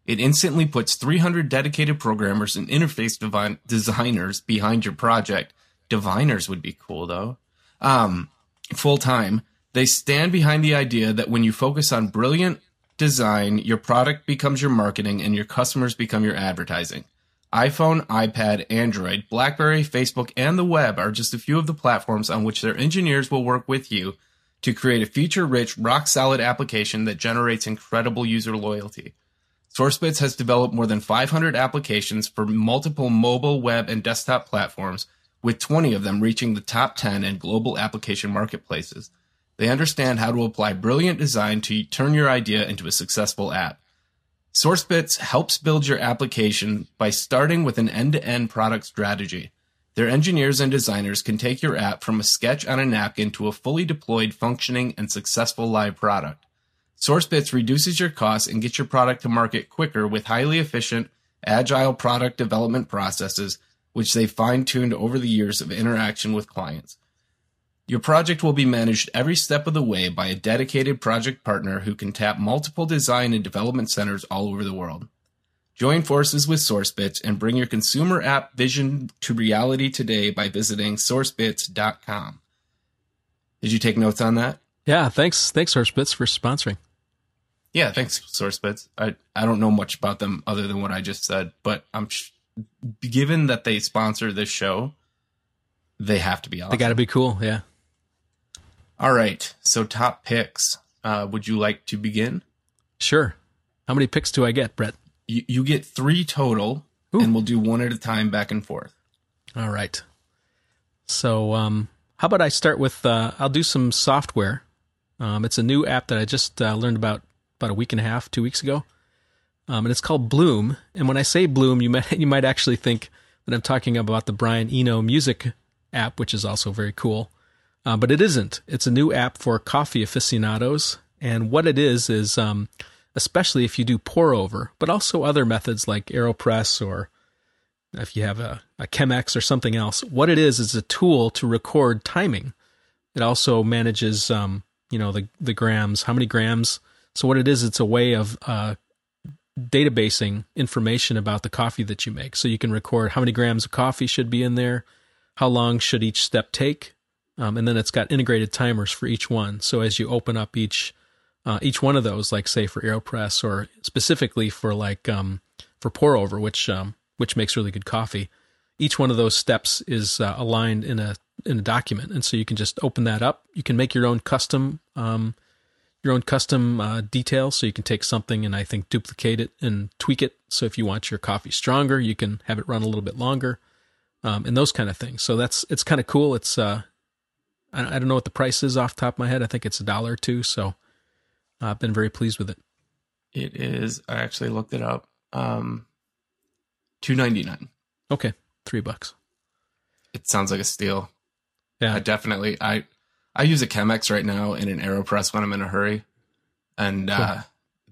Speaker 1: It instantly puts 300 dedicated programmers and interface devi- designers behind your project. Diviners would be cool though. Um, full time. They stand behind the idea that when you focus on brilliant design, your product becomes your marketing and your customers become your advertising. iPhone, iPad, Android, Blackberry, Facebook, and the web are just a few of the platforms on which their engineers will work with you to create a feature rich, rock solid application that generates incredible user loyalty. SourceBits has developed more than 500 applications for multiple mobile, web, and desktop platforms, with 20 of them reaching the top 10 in global application marketplaces. They understand how to apply brilliant design to turn your idea into a successful app. SourceBits helps build your application by starting with an end to end product strategy. Their engineers and designers can take your app from a sketch on a napkin to a fully deployed, functioning, and successful live product. SourceBits reduces your costs and gets your product to market quicker with highly efficient, agile product development processes, which they fine tuned over the years of interaction with clients. Your project will be managed every step of the way by a dedicated project partner who can tap multiple design and development centers all over the world. Join forces with SourceBits and bring your consumer app vision to reality today by visiting sourcebits.com. Did you take notes on that?
Speaker 2: Yeah, thanks. Thanks, SourceBits, for sponsoring.
Speaker 1: Yeah, thanks, SourceBits. I, I don't know much about them other than what I just said, but I'm sh- given that they sponsor this show, they have to be awesome.
Speaker 2: They got to be cool, yeah.
Speaker 1: All right. So top picks. Uh, would you like to begin?
Speaker 2: Sure. How many picks do I get, Brett?
Speaker 1: You, you get three total, Ooh. and we'll do one at a time, back and forth.
Speaker 2: All right. So, um, how about I start with? Uh, I'll do some software. Um, it's a new app that I just uh, learned about about a week and a half, two weeks ago, um, and it's called Bloom. And when I say Bloom, you might you might actually think that I'm talking about the Brian Eno music app, which is also very cool. Uh, but it isn't. It's a new app for coffee aficionados. And what it is, is um, especially if you do pour over, but also other methods like AeroPress or if you have a, a Chemex or something else, what it is is a tool to record timing. It also manages, um, you know, the, the grams, how many grams. So what it is, it's a way of uh, databasing information about the coffee that you make. So you can record how many grams of coffee should be in there, how long should each step take, Um, and then it's got integrated timers for each one. So as you open up each uh, each one of those, like say for Aeropress or specifically for like um, for pour over, which um, which makes really good coffee, each one of those steps is uh, aligned in a in a document, and so you can just open that up. You can make your own custom um, your own custom uh, details. So you can take something and I think duplicate it and tweak it. So if you want your coffee stronger, you can have it run a little bit longer, um, and those kind of things. So that's it's kind of cool. It's uh, I, don't know what the price is off the top of my head. I think it's a dollar or two. So uh, I've been very pleased with it.
Speaker 1: It is. I actually looked it up. Um, two ninety nine.
Speaker 2: Okay, three bucks.
Speaker 1: It sounds like a steal.
Speaker 2: Yeah,
Speaker 1: I definitely. I I use a Chemex right now in an Aeropress when I'm in a hurry, and uh,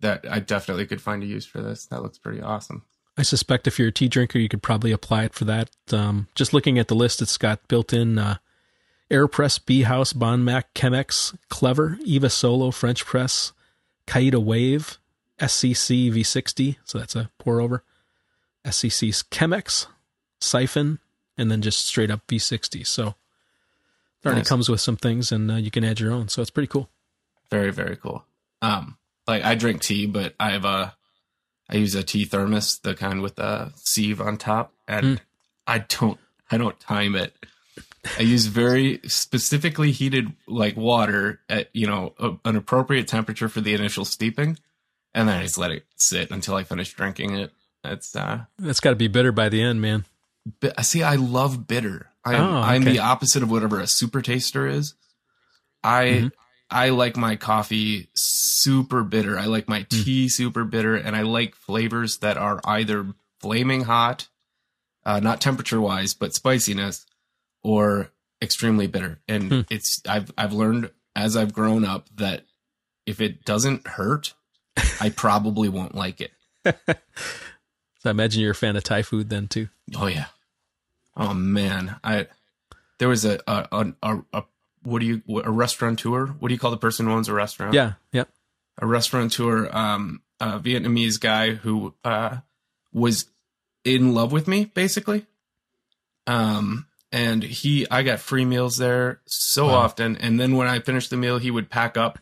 Speaker 1: that I definitely could find a use for this. That looks pretty awesome.
Speaker 2: I suspect if you're a tea drinker, you could probably apply it for that. Um, just looking at the list, it's got built-in uh, Aeropress, Bee House, Bonmac, Chemex, Clever, Eva Solo, French Press, Kalita Wave, SCC V60. So that's a pour over. SCC's Chemex, Siphon, and then just straight up V60. So it already
Speaker 1: Nice.
Speaker 2: comes with some things, and uh, you can add your own. So it's pretty cool.
Speaker 1: Very very cool. Um, like I drink tea, but I have a I use a tea thermos, the kind with a sieve on top, and I don't I don't time it. I use very specifically heated like water at you know a, an appropriate temperature for the initial steeping, and then I just let it sit until I finish drinking it. That's uh,
Speaker 2: That's got to be bitter by the end, man.
Speaker 1: bi- see, I love bitter. I'm
Speaker 2: Oh,
Speaker 1: I'm the opposite of whatever a super taster is. I
Speaker 2: Mhm.
Speaker 1: I like my coffee super bitter. I like my
Speaker 2: Hmm.
Speaker 1: tea super bitter, and I like flavors that are either flaming hot, uh, not temperature wise, but spiciness, or extremely bitter. And
Speaker 2: Hmm.
Speaker 1: it's I've I've learned as I've grown up that if it doesn't hurt, I probably won't like it.
Speaker 2: So I imagine you're a fan of Thai food then too.
Speaker 1: Oh yeah. Oh man, I there was a a a, a, what do you a restaurateur? What do you call the person who owns a restaurant?
Speaker 2: Yeah, yeah.
Speaker 1: a restaurateur, um, a Vietnamese guy who uh was in love with me basically. Um, and he, I got free meals there so
Speaker 2: Wow.
Speaker 1: often, and then when I finished the meal, he would pack up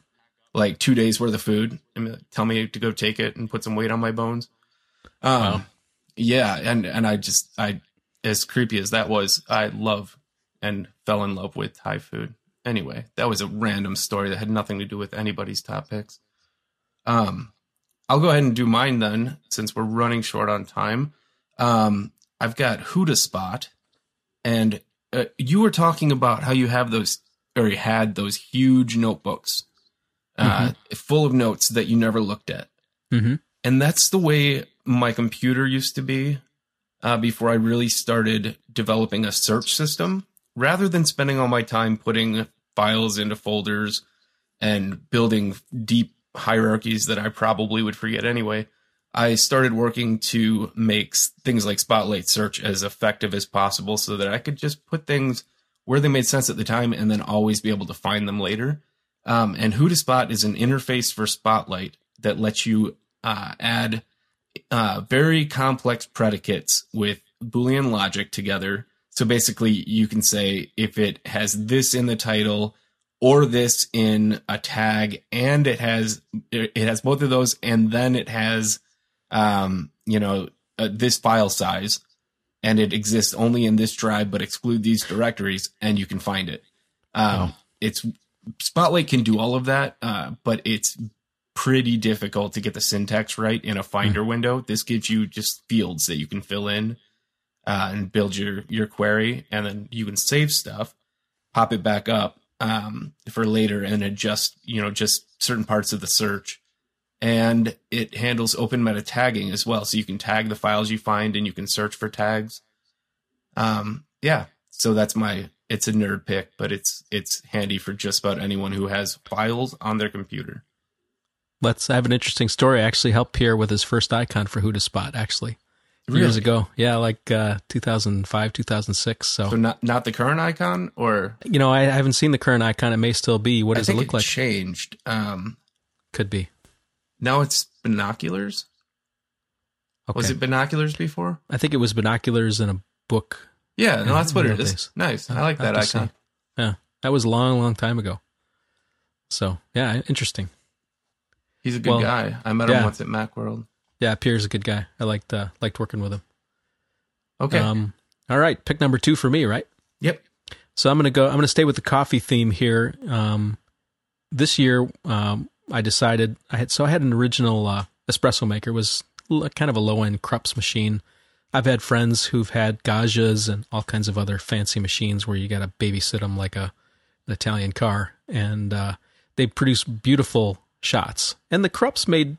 Speaker 1: like two days worth of food and tell me to go take it and put some weight on my bones. Um,
Speaker 2: Wow.
Speaker 1: yeah, and and I just I as creepy as that was, I love and fell in love with Thai food. Anyway, that was a random story that had nothing to do with anybody's topics. Um, I'll go ahead and do mine then, since we're running short on time. Um, I've got HoudahSpot, and uh, you were talking about how you have those, or you had those huge notebooks, uh, full of notes that you never looked at
Speaker 2: Mm-hmm.
Speaker 1: and that's the way my computer used to be uh, before I really started developing a search system. Rather than spending all my time putting files into folders and building deep hierarchies that I probably would forget anyway, I started working to make things like Spotlight Search as effective as possible so that I could just put things where they made sense at the time and then always be able to find them later. Um, and HoudahSpot is an interface for Spotlight that lets you uh, add uh, very complex predicates with Boolean logic together. So basically, you can say if it has this in the title or this in a tag, and it has it has both of those, and then it has um, you know uh, this file size, and it exists only in this drive, but exclude these directories, and you can find it. Um. It's Spotlight can do all of that, uh, but it's pretty difficult to get the syntax right in a Finder window. This gives you just fields that you can fill in uh, and build your your query, and then you can save stuff, pop it back up um, for later, and adjust you know just certain parts of the search. And it handles open meta tagging as well, so you can tag the files you find, and you can search for tags. Um, yeah, so that's my. It's a nerd pick, but it's it's handy for just about anyone who has files on their computer.
Speaker 2: Let's I have an interesting story. I actually helped Pierre with his first icon for HoudahSpot actually years ago. Yeah, like uh, 2005, 2006. So,
Speaker 1: So not not the current icon, or
Speaker 2: you know, I, I haven't seen the current icon. It may still be. What does it look like?
Speaker 1: changed. Um,
Speaker 2: Could be.
Speaker 1: Now it's binoculars.
Speaker 2: Okay.
Speaker 1: Was it binoculars before?
Speaker 2: I think it was binoculars in a book.
Speaker 1: Yeah, no, that's what it
Speaker 2: is.
Speaker 1: Is. Nice. I like that icon.
Speaker 2: see. Yeah. That was a long, long time ago. So yeah, interesting.
Speaker 1: He's a good
Speaker 2: Well,
Speaker 1: guy. I met
Speaker 2: yeah.
Speaker 1: him once at Macworld.
Speaker 2: Yeah, Pierre's a good guy. I liked uh, liked working with him.
Speaker 1: Okay.
Speaker 2: Um, all right, pick number two for me, right?
Speaker 1: yep.
Speaker 2: So I'm gonna go. I'm gonna stay with the coffee theme here. Um, this year, um, I decided I had so I had an original uh, espresso maker. It was kind of a low end Krups machine. I've had friends who've had Gaggias and all kinds of other fancy machines where you got to babysit them like a an Italian car, and uh, they produce beautiful shots. And the Krups made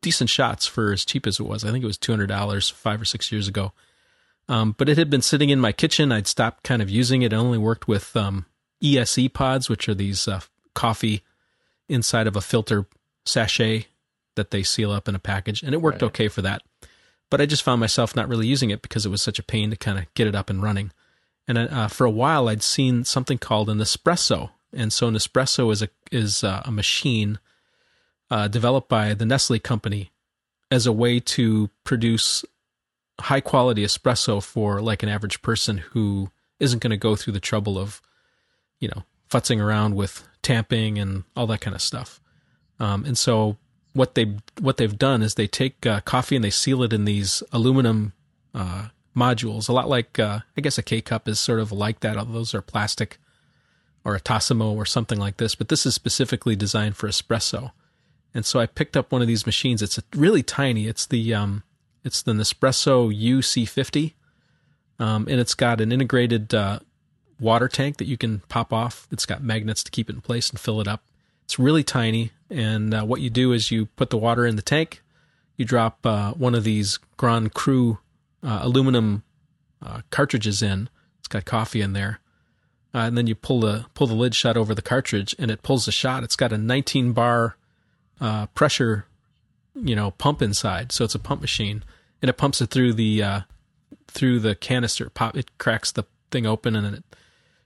Speaker 2: decent shots for as cheap as it was. I think it was two hundred dollars five or six years ago. Um, but it had been sitting in my kitchen. I'd stopped kind of using it. It only worked with um, ESE pods, which are these uh, coffee inside of a filter sachet that they seal up in a package, and it worked
Speaker 1: Right.
Speaker 2: okay for that. But I just found myself not really using it because it was such a pain to kind of get it up and running. And uh, for a while, I'd seen something called a Nespresso, and so a Nespresso is a is uh, a machine uh, developed by the Nestle company as a way to produce high quality espresso for like an average person who isn't going to go through the trouble of, you know, futzing around with tamping and all that kind of stuff. Um, and so what they what they've done is they take uh, coffee and they seal it in these aluminum uh, modules, a lot like uh, I guess a K cup is sort of like that. Although those are plastic, or a Tassimo or something like this. But this is specifically designed for espresso. And so I picked up one of these machines. It's really tiny. It's the um, it's the Nespresso UC50, um, and it's got an integrated uh, water tank that you can pop off. It's got magnets to keep it in place and fill it up. It's really tiny, and uh, what you do is you put the water in the tank, you drop uh, one of these Grand Cru uh, aluminum uh, cartridges in. It's got coffee in there, uh, and then you pull the pull the lid shut over the cartridge, and it pulls the shot. It's got a 19 bar uh, pressure, you know, pump inside, so it's a pump machine, and it pumps it through the through the canister. Pop, it cracks the thing open, and then it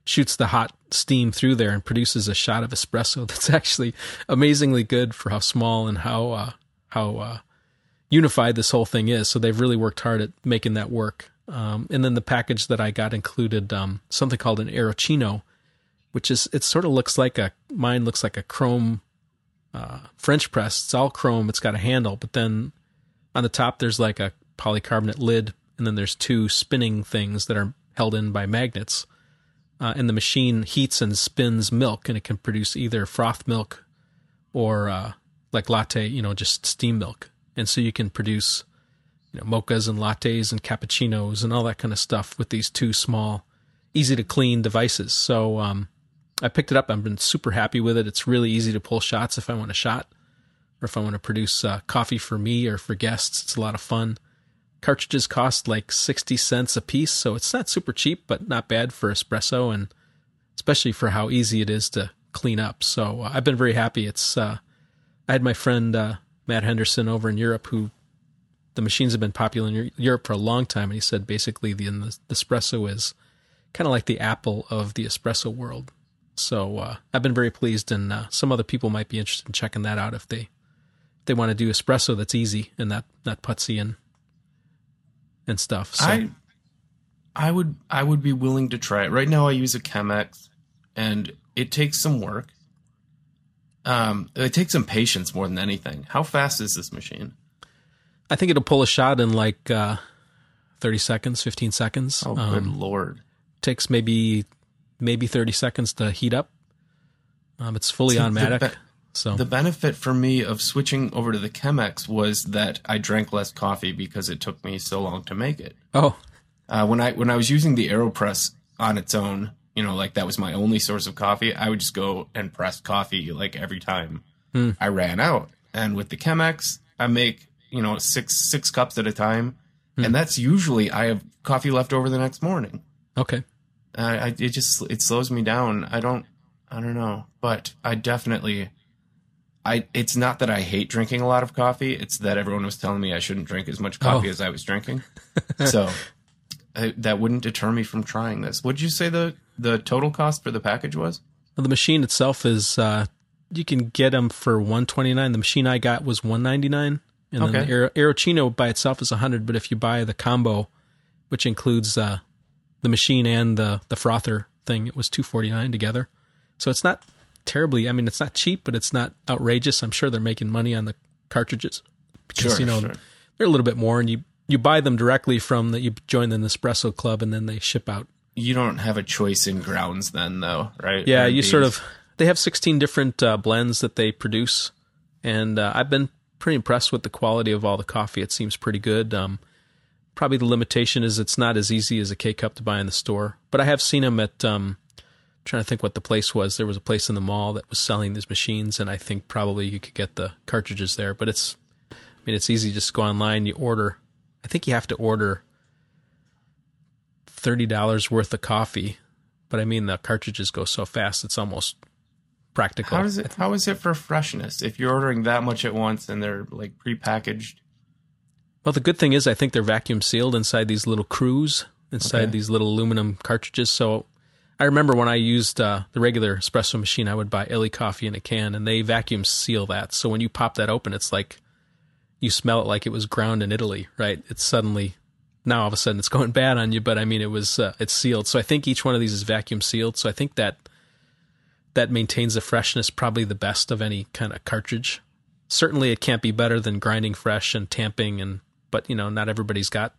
Speaker 2: shoots the hot steam through there and produces a shot of espresso that's actually amazingly good for how small and how uh, how uh, unified this whole thing is. So they've really worked hard at making that work. Um, and then the package that I got included um, something called an Aeroccino, which is it sort of looks like a mine looks like a chrome uh, French press. It's all chrome. It's got a handle, but then on the top there's like a polycarbonate lid, and then there's two spinning things that are held in by magnets. Uh, and the machine heats and spins milk, and it can produce either froth milk or uh, like latte, you know, just steam milk. And so you can produce, you know, mochas and lattes and cappuccinos and all that kind of stuff with these two small, easy to clean devices. So um, I picked it up. I've been super happy with it. It's really easy to pull shots if I want a shot, or if I want to produce uh, coffee for me or for guests. It's a lot of fun. Cartridges cost like 60 cents a piece, so it's not super cheap, but not bad for espresso and especially for how easy it is to clean up. So uh, I've been very happy. It's uh, I had my friend uh, Matt Henderson over in Europe who the machines have been popular in Europe for a long time, and he said basically the, the espresso is kind of like the Apple of the espresso world. So uh, I've been very pleased, and uh, some other people might be interested in checking that out if they they want to do espresso that's easy and not not putsy and and stuff. So
Speaker 1: I I would I would be willing to try it. Right now I use a Chemex and it takes some work. Um it takes some patience more than anything. How fast is this machine?
Speaker 2: I think it'll pull a shot in like uh, thirty seconds, fifteen seconds.
Speaker 1: Oh
Speaker 2: Um,
Speaker 1: good lord.
Speaker 2: takes maybe maybe 30 seconds to heat up. Um, it's fully
Speaker 1: the
Speaker 2: automatic. So
Speaker 1: The benefit for me of switching over to the Chemex was that I drank less coffee because it took me so long to make it.
Speaker 2: oh,
Speaker 1: Uh, when I when I was using the AeroPress on its own, you know, like that was my only source of coffee, I would just go and press coffee like every time
Speaker 2: Hmm.
Speaker 1: I ran out. And with the Chemex, I make you know six six cups at a time,
Speaker 2: Hmm.
Speaker 1: and that's usually I have coffee left over the next morning.
Speaker 2: okay.
Speaker 1: I, I it just it slows me down. I don't I don't know, but I definitely. I, it's not that I hate drinking a lot of coffee. It's that everyone was telling me I shouldn't drink as much coffee
Speaker 2: Oh.
Speaker 1: as I was drinking. so I, that wouldn't deter me from trying this. What did you say the the total cost for the package was?
Speaker 2: Well, the machine itself is uh, you can get them for 129. The machine I got was 199, and then the Aero, Aeroccino by itself is 100. But if you buy the combo, which includes uh, the machine and the the frother, thing. It was two forty nine together, so it's not terribly. I mean, it's not cheap, but it's not outrageous. I'm sure they're making money on the cartridges because
Speaker 1: Sure,
Speaker 2: you know
Speaker 1: sure.
Speaker 2: they're a little bit more, and you you buy them directly from that. You join the Nespresso club, and then they ship out.
Speaker 1: You don't have a choice in grounds then, though, right?
Speaker 2: Yeah, you sort of. They have 16 different uh, blends that they produce, and uh, I've been pretty impressed with the quality of all the coffee. It seems pretty good. Um, probably the limitation is it's not as easy as a K cup to buy in the store, but I have seen them at. Um, trying to think what the place was. There was a place in the mall that was selling these machines, and I think probably you could get the cartridges there. But it's, I mean, it's easy. Just go online, you order. I think you have to order thirty dollars worth of coffee, but I mean the cartridges go so fast it's almost practical.
Speaker 1: How is it? How is it for freshness? If you're ordering that much at once and they're like prepackaged,
Speaker 2: Well, the good thing is I think they're vacuum sealed inside these little crews, inside
Speaker 1: Okay.
Speaker 2: these little aluminum cartridges. So I remember when I used uh, the regular espresso machine, I would buy Illy coffee in a can, and they vacuum seal that. So when you pop that open, it's like you smell it like it was ground in Italy, right? It's suddenly now all of a sudden it's going bad on you, but I mean it was uh, it's sealed. So I think each one of these is vacuum sealed. So I think that that maintains the freshness probably the best of any kind of cartridge. Certainly it can't be better than grinding fresh and tamping and but you know not everybody's got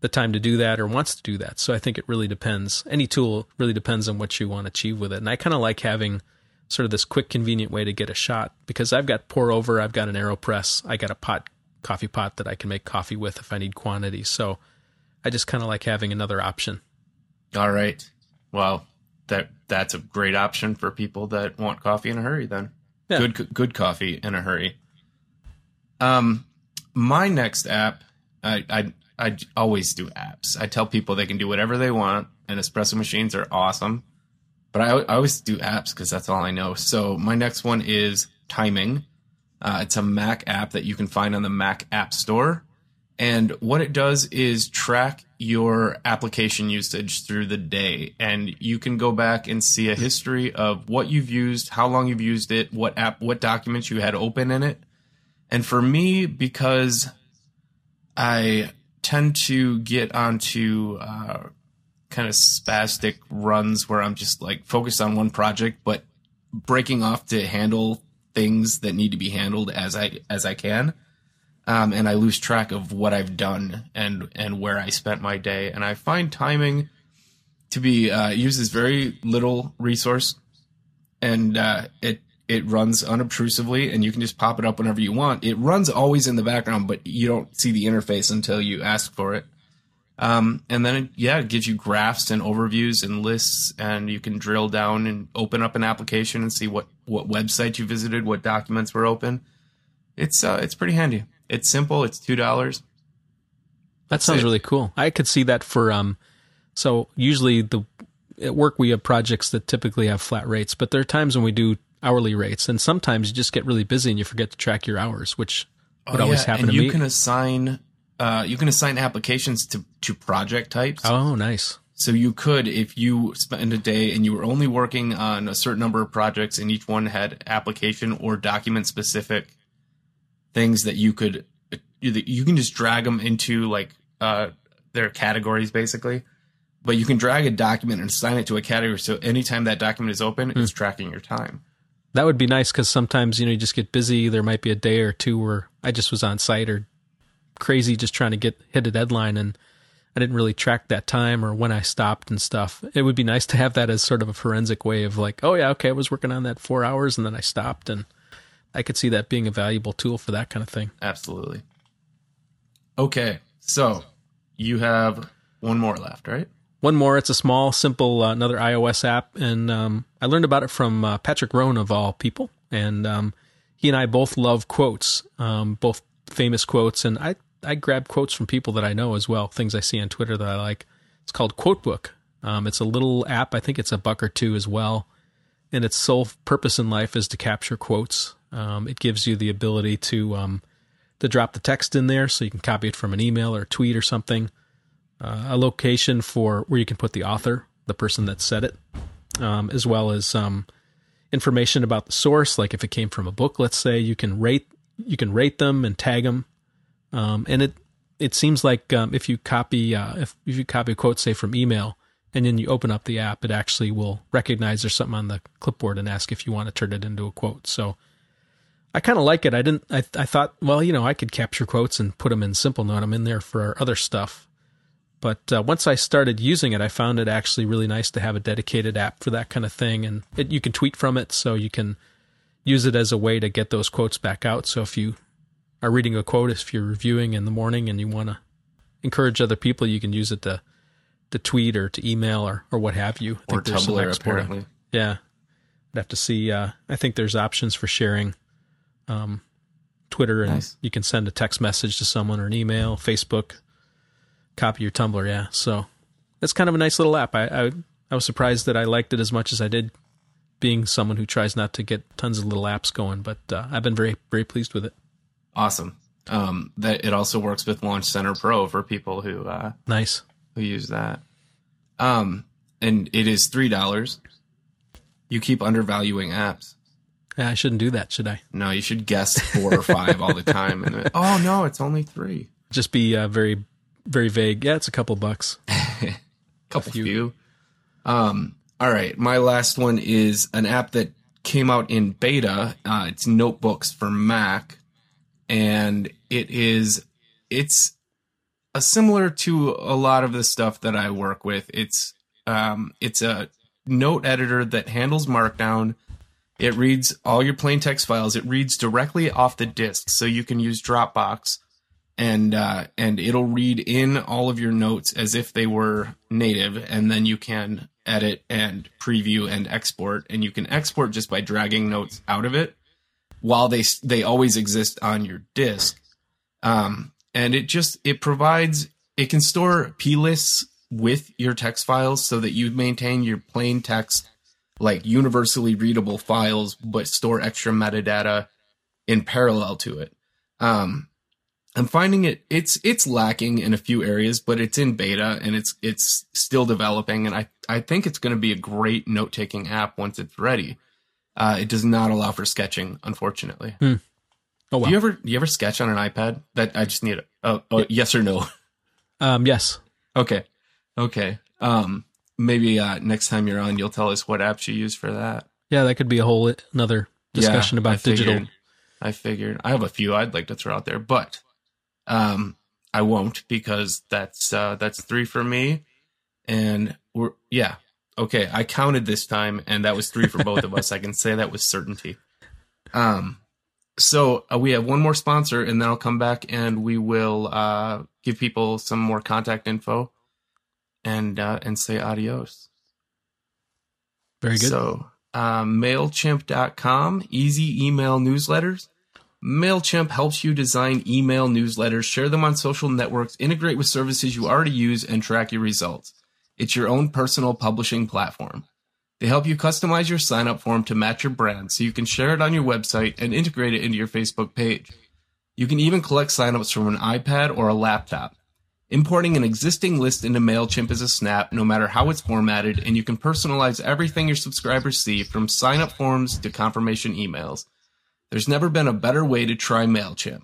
Speaker 2: the time to do that or wants to do that. So I think it really depends. Any tool really depends on what you want to achieve with it. And I kind of like having sort of this quick convenient way to get a shot because I've got pour over, I've got an AeroPress, I got a pot coffee pot that I can make coffee with if I need quantity. So I just kind of like having another option.
Speaker 1: all right. Well, that that's a great option for people that want coffee in a hurry. Then
Speaker 2: Yeah.
Speaker 1: good good coffee in a hurry. Um, my next app, I I I always do apps. I tell people they can do whatever they want, and espresso machines are awesome. But I, I always do apps because that's all I know. So my next one is Timing. Uh, it's a Mac app that you can find on the Mac App Store. And what it does is track your application usage through the day. And you can go back and see a history of what you've used, how long you've used it, what app, what documents you had open in it. And for me, because I tend to get onto uh, kind of spastic runs where I'm just like focused on one project, but breaking off to handle things that need to be handled as I as I can. Um, and I lose track of what I've done and and where I spent my day. And I find timing to be uh, uses very little resource, and uh, it it runs unobtrusively, and you can just pop it up whenever you want. It runs always in the background, but you don't see the interface until you ask for it. Um, and then, it, yeah, it gives you graphs and overviews and lists, and you can drill down and open up an application and see what, what website you visited, what documents were open. It's uh, it's pretty handy. It's simple. It's two dollars.
Speaker 2: That sounds
Speaker 1: it.
Speaker 2: really cool. I could see that for um so usually the at work we have projects that typically have flat rates, but there are times when we do hourly rates and sometimes you just get really busy and you forget to track your hours, which would always happen
Speaker 1: Oh, and
Speaker 2: to
Speaker 1: you
Speaker 2: me.
Speaker 1: can assign uh, you can assign applications to to project types.
Speaker 2: oh, nice.
Speaker 1: So you could, if you spend a day and you were only working on a certain number of projects, and each one had application or document specific things that you could, you you can just drag them into like uh, their categories basically. But you can drag a document and assign it to a category. So anytime that document is open, it's tracking your time.
Speaker 2: That would be nice because sometimes you know you just get busy. There might be a day or two where I just was on site or crazy, just trying to get hit a deadline, and I didn't really track that time or when I stopped and stuff. It would be nice to have that as sort of a forensic way of like, oh yeah, okay, I was working on that four hours and then I stopped, and I could see that being a valuable tool for that kind of thing.
Speaker 1: Absolutely. Okay, so you have one more left, right?
Speaker 2: One more, it's a small, simple, uh, another iOS app, and um, I learned about it from uh, Patrick Rhone of all people, and um, he and I both love quotes, um, both famous quotes, and I I grab quotes from people that I know as well, things I see on Twitter that I like. It's called Quotebook. Um, it's a little app. I think it's a buck or two as well, and its sole purpose in life is to capture quotes. Um, it gives you the ability to um, to drop the text in there, so you can copy it from an email or tweet or something uh, a location for where you can put the author, the person that said it, um, as well as um, information about the source. Like if it came from a book, let's say, you can rate you can rate them and tag them. Um, and it it seems like um, if you copy uh, if if you copy a quote say from email, and then you open up the app, it actually will recognize there's something on the clipboard and ask if you want to turn it into a quote. So I kind of like it. I didn't. I I thought, well, you know, I could capture quotes and put them in Simplenote. I'm in there for other stuff. But uh, once I started using it, I found it actually really nice to have a dedicated app for that kind of thing, and it, you can tweet from it, so you can use it as a way to get those quotes back out. So if you are reading a quote, if you're reviewing in the morning and you want to encourage other people, you can use it to to tweet or to email or or what have you.
Speaker 1: I or Tumblr, apparently.
Speaker 2: Yeah, I'd have to see. Uh, I think there's options for sharing um, Twitter, and nice. you can send a text message to someone or an email, Facebook, copy your Tumblr. Yeah, so that's kind of a nice little app. I, I I was surprised that I liked it as much as I did, being someone who tries not to get tons of little apps going. But uh, I've been very very pleased with it.
Speaker 1: Awesome. Um, that it also works with Launch Center Pro for people who uh,
Speaker 2: nice
Speaker 1: who use that. Um, and it is three dollars. You keep undervaluing apps.
Speaker 2: Yeah, I shouldn't do that, should I?
Speaker 1: No, you should guess four or five all the time. And oh no, it's only three.
Speaker 2: Just be uh, very, very vague. Yeah, it's a couple bucks.
Speaker 1: couple few. few. Um. All right, my last one is an app that came out in beta. Uh, it's Notebooks for Mac, and it is it's a similar to a lot of the stuff that I work with. It's um, it's a note editor that handles Markdown it reads all your plain text files. It reads directly off the disk, so you can use Dropbox, and uh, and it'll read in all of your notes as if they were native, and then you can edit and preview and export, and you can export just by dragging notes out of it, while they they always exist on your disk. Um, and it just it provides it can store plists with your text files so that you maintain your plain text like universally readable files, but store extra metadata in parallel to it. Um, I'm finding it it's it's lacking in a few areas, but it's in beta and it's it's still developing, and I I think it's going to be a great note taking app once it's ready. Uh, it does not allow for sketching, unfortunately. Hmm. Oh wow. Do you ever do you ever sketch on an iPad? That I just need a, a, a yes or no.
Speaker 2: Um, yes.
Speaker 1: Okay. Okay. Um, maybe uh, next time you're on, you'll tell us what apps you use for that.
Speaker 2: Yeah, that could be a whole another discussion yeah, about I digital.
Speaker 1: Figured, I figured I have a few I'd like to throw out there, but um, I won't because that's uh, that's three for me, and we're yeah okay. I counted this time, and that was three for both of us. I can say that with certainty. Um, so uh, we have one more sponsor, and then I'll come back and we will uh, give people some more contact info and uh, and say adios.
Speaker 2: Very good.
Speaker 1: So, um, MailChimp.com, easy email newsletters. MailChimp helps you design email newsletters, share them on social networks, integrate with services you already use, and track your results. It's your own personal publishing platform. They help you customize your sign up form to match your brand so you can share it on your website and integrate it into your Facebook page. You can even collect signups from an iPad or a laptop. Importing an existing list into MailChimp is a snap, no matter how it's formatted, and you can personalize everything your subscribers see from sign up forms to confirmation emails. There's never been a better way to try MailChimp.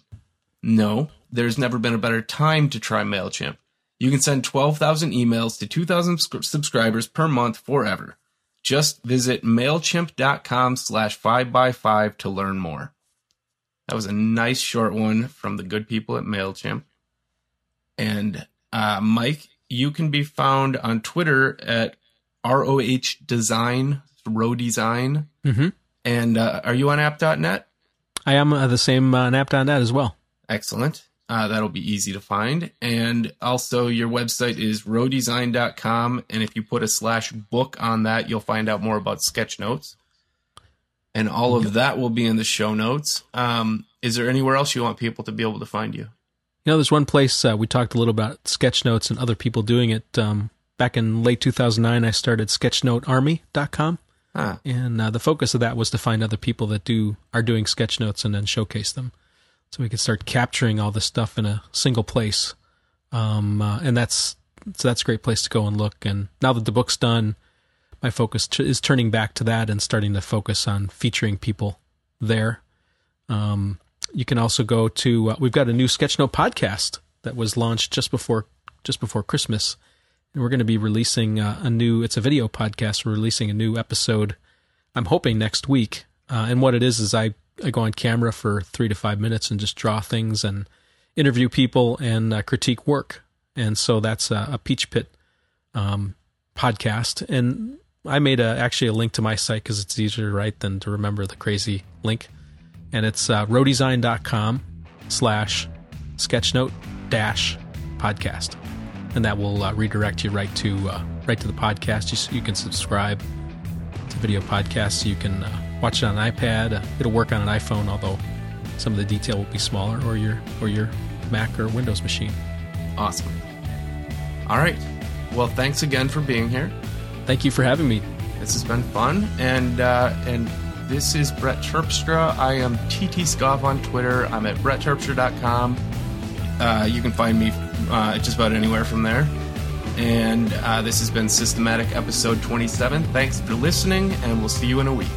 Speaker 1: No, there's never been a better time to try MailChimp. You can send 12,000 emails to 2,000 subscribers per month forever. Just visit MailChimp.com slash 5by5 to learn more. That was a nice short one from the good people at MailChimp. And uh, Mike, you can be found on Twitter at ROH Design, Row Design.
Speaker 2: Mm-hmm.
Speaker 1: And uh, are you on app.net?
Speaker 2: I am uh, the same on app.net as well.
Speaker 1: Excellent. Uh, that'll be easy to find. And also, your website is rohdesign.com. And if you put a slash book on that, you'll find out more about sketch notes. And all of that will be in the show notes. Um, is there anywhere else you want people to be able to find you?
Speaker 2: You know, there's one place uh, we talked a little about sketch notes and other people doing it. Um, back in late 2009, I started sketchnotearmy.com. Ah. And uh, the focus of that was to find other people that do are doing sketch notes and then showcase them. So we could start capturing all this stuff in a single place. Um, uh, and that's so that's a great place to go and look. And now that the book's done, my focus t- is turning back to that and starting to focus on featuring people there. Um, you can also go to uh, we've got a new sketchnote podcast that was launched just before just before christmas we're going to be releasing uh, a new. It's a video podcast. We're releasing a new episode. I'm hoping next week. Uh, and what it is is I I go on camera for three to five minutes and just draw things and interview people and uh, critique work. And so that's a, a Peachpit um, podcast. And I made a, actually a link to my site because it's easier to write than to remember the crazy link. And it's uh, rohdesign.com slash sketchnote dash podcast. And that will uh, redirect you right to uh, right to the podcast. You, you can subscribe to video podcasts. You can uh, watch it on an iPad. Uh, it'll work on an iPhone, although some of the detail will be smaller, or your or your Mac or Windows machine.
Speaker 1: Awesome. All right. Well, thanks again for being here.
Speaker 2: Thank you for having me.
Speaker 1: This has been fun, and uh, and this is Brett Terpstra. I am ttscoff on Twitter. I'm at brettterpstra.com. Uh, you can find me uh, just about anywhere from there. And uh, this has been Systematic Episode 27. Thanks for listening, and we'll see you in a week.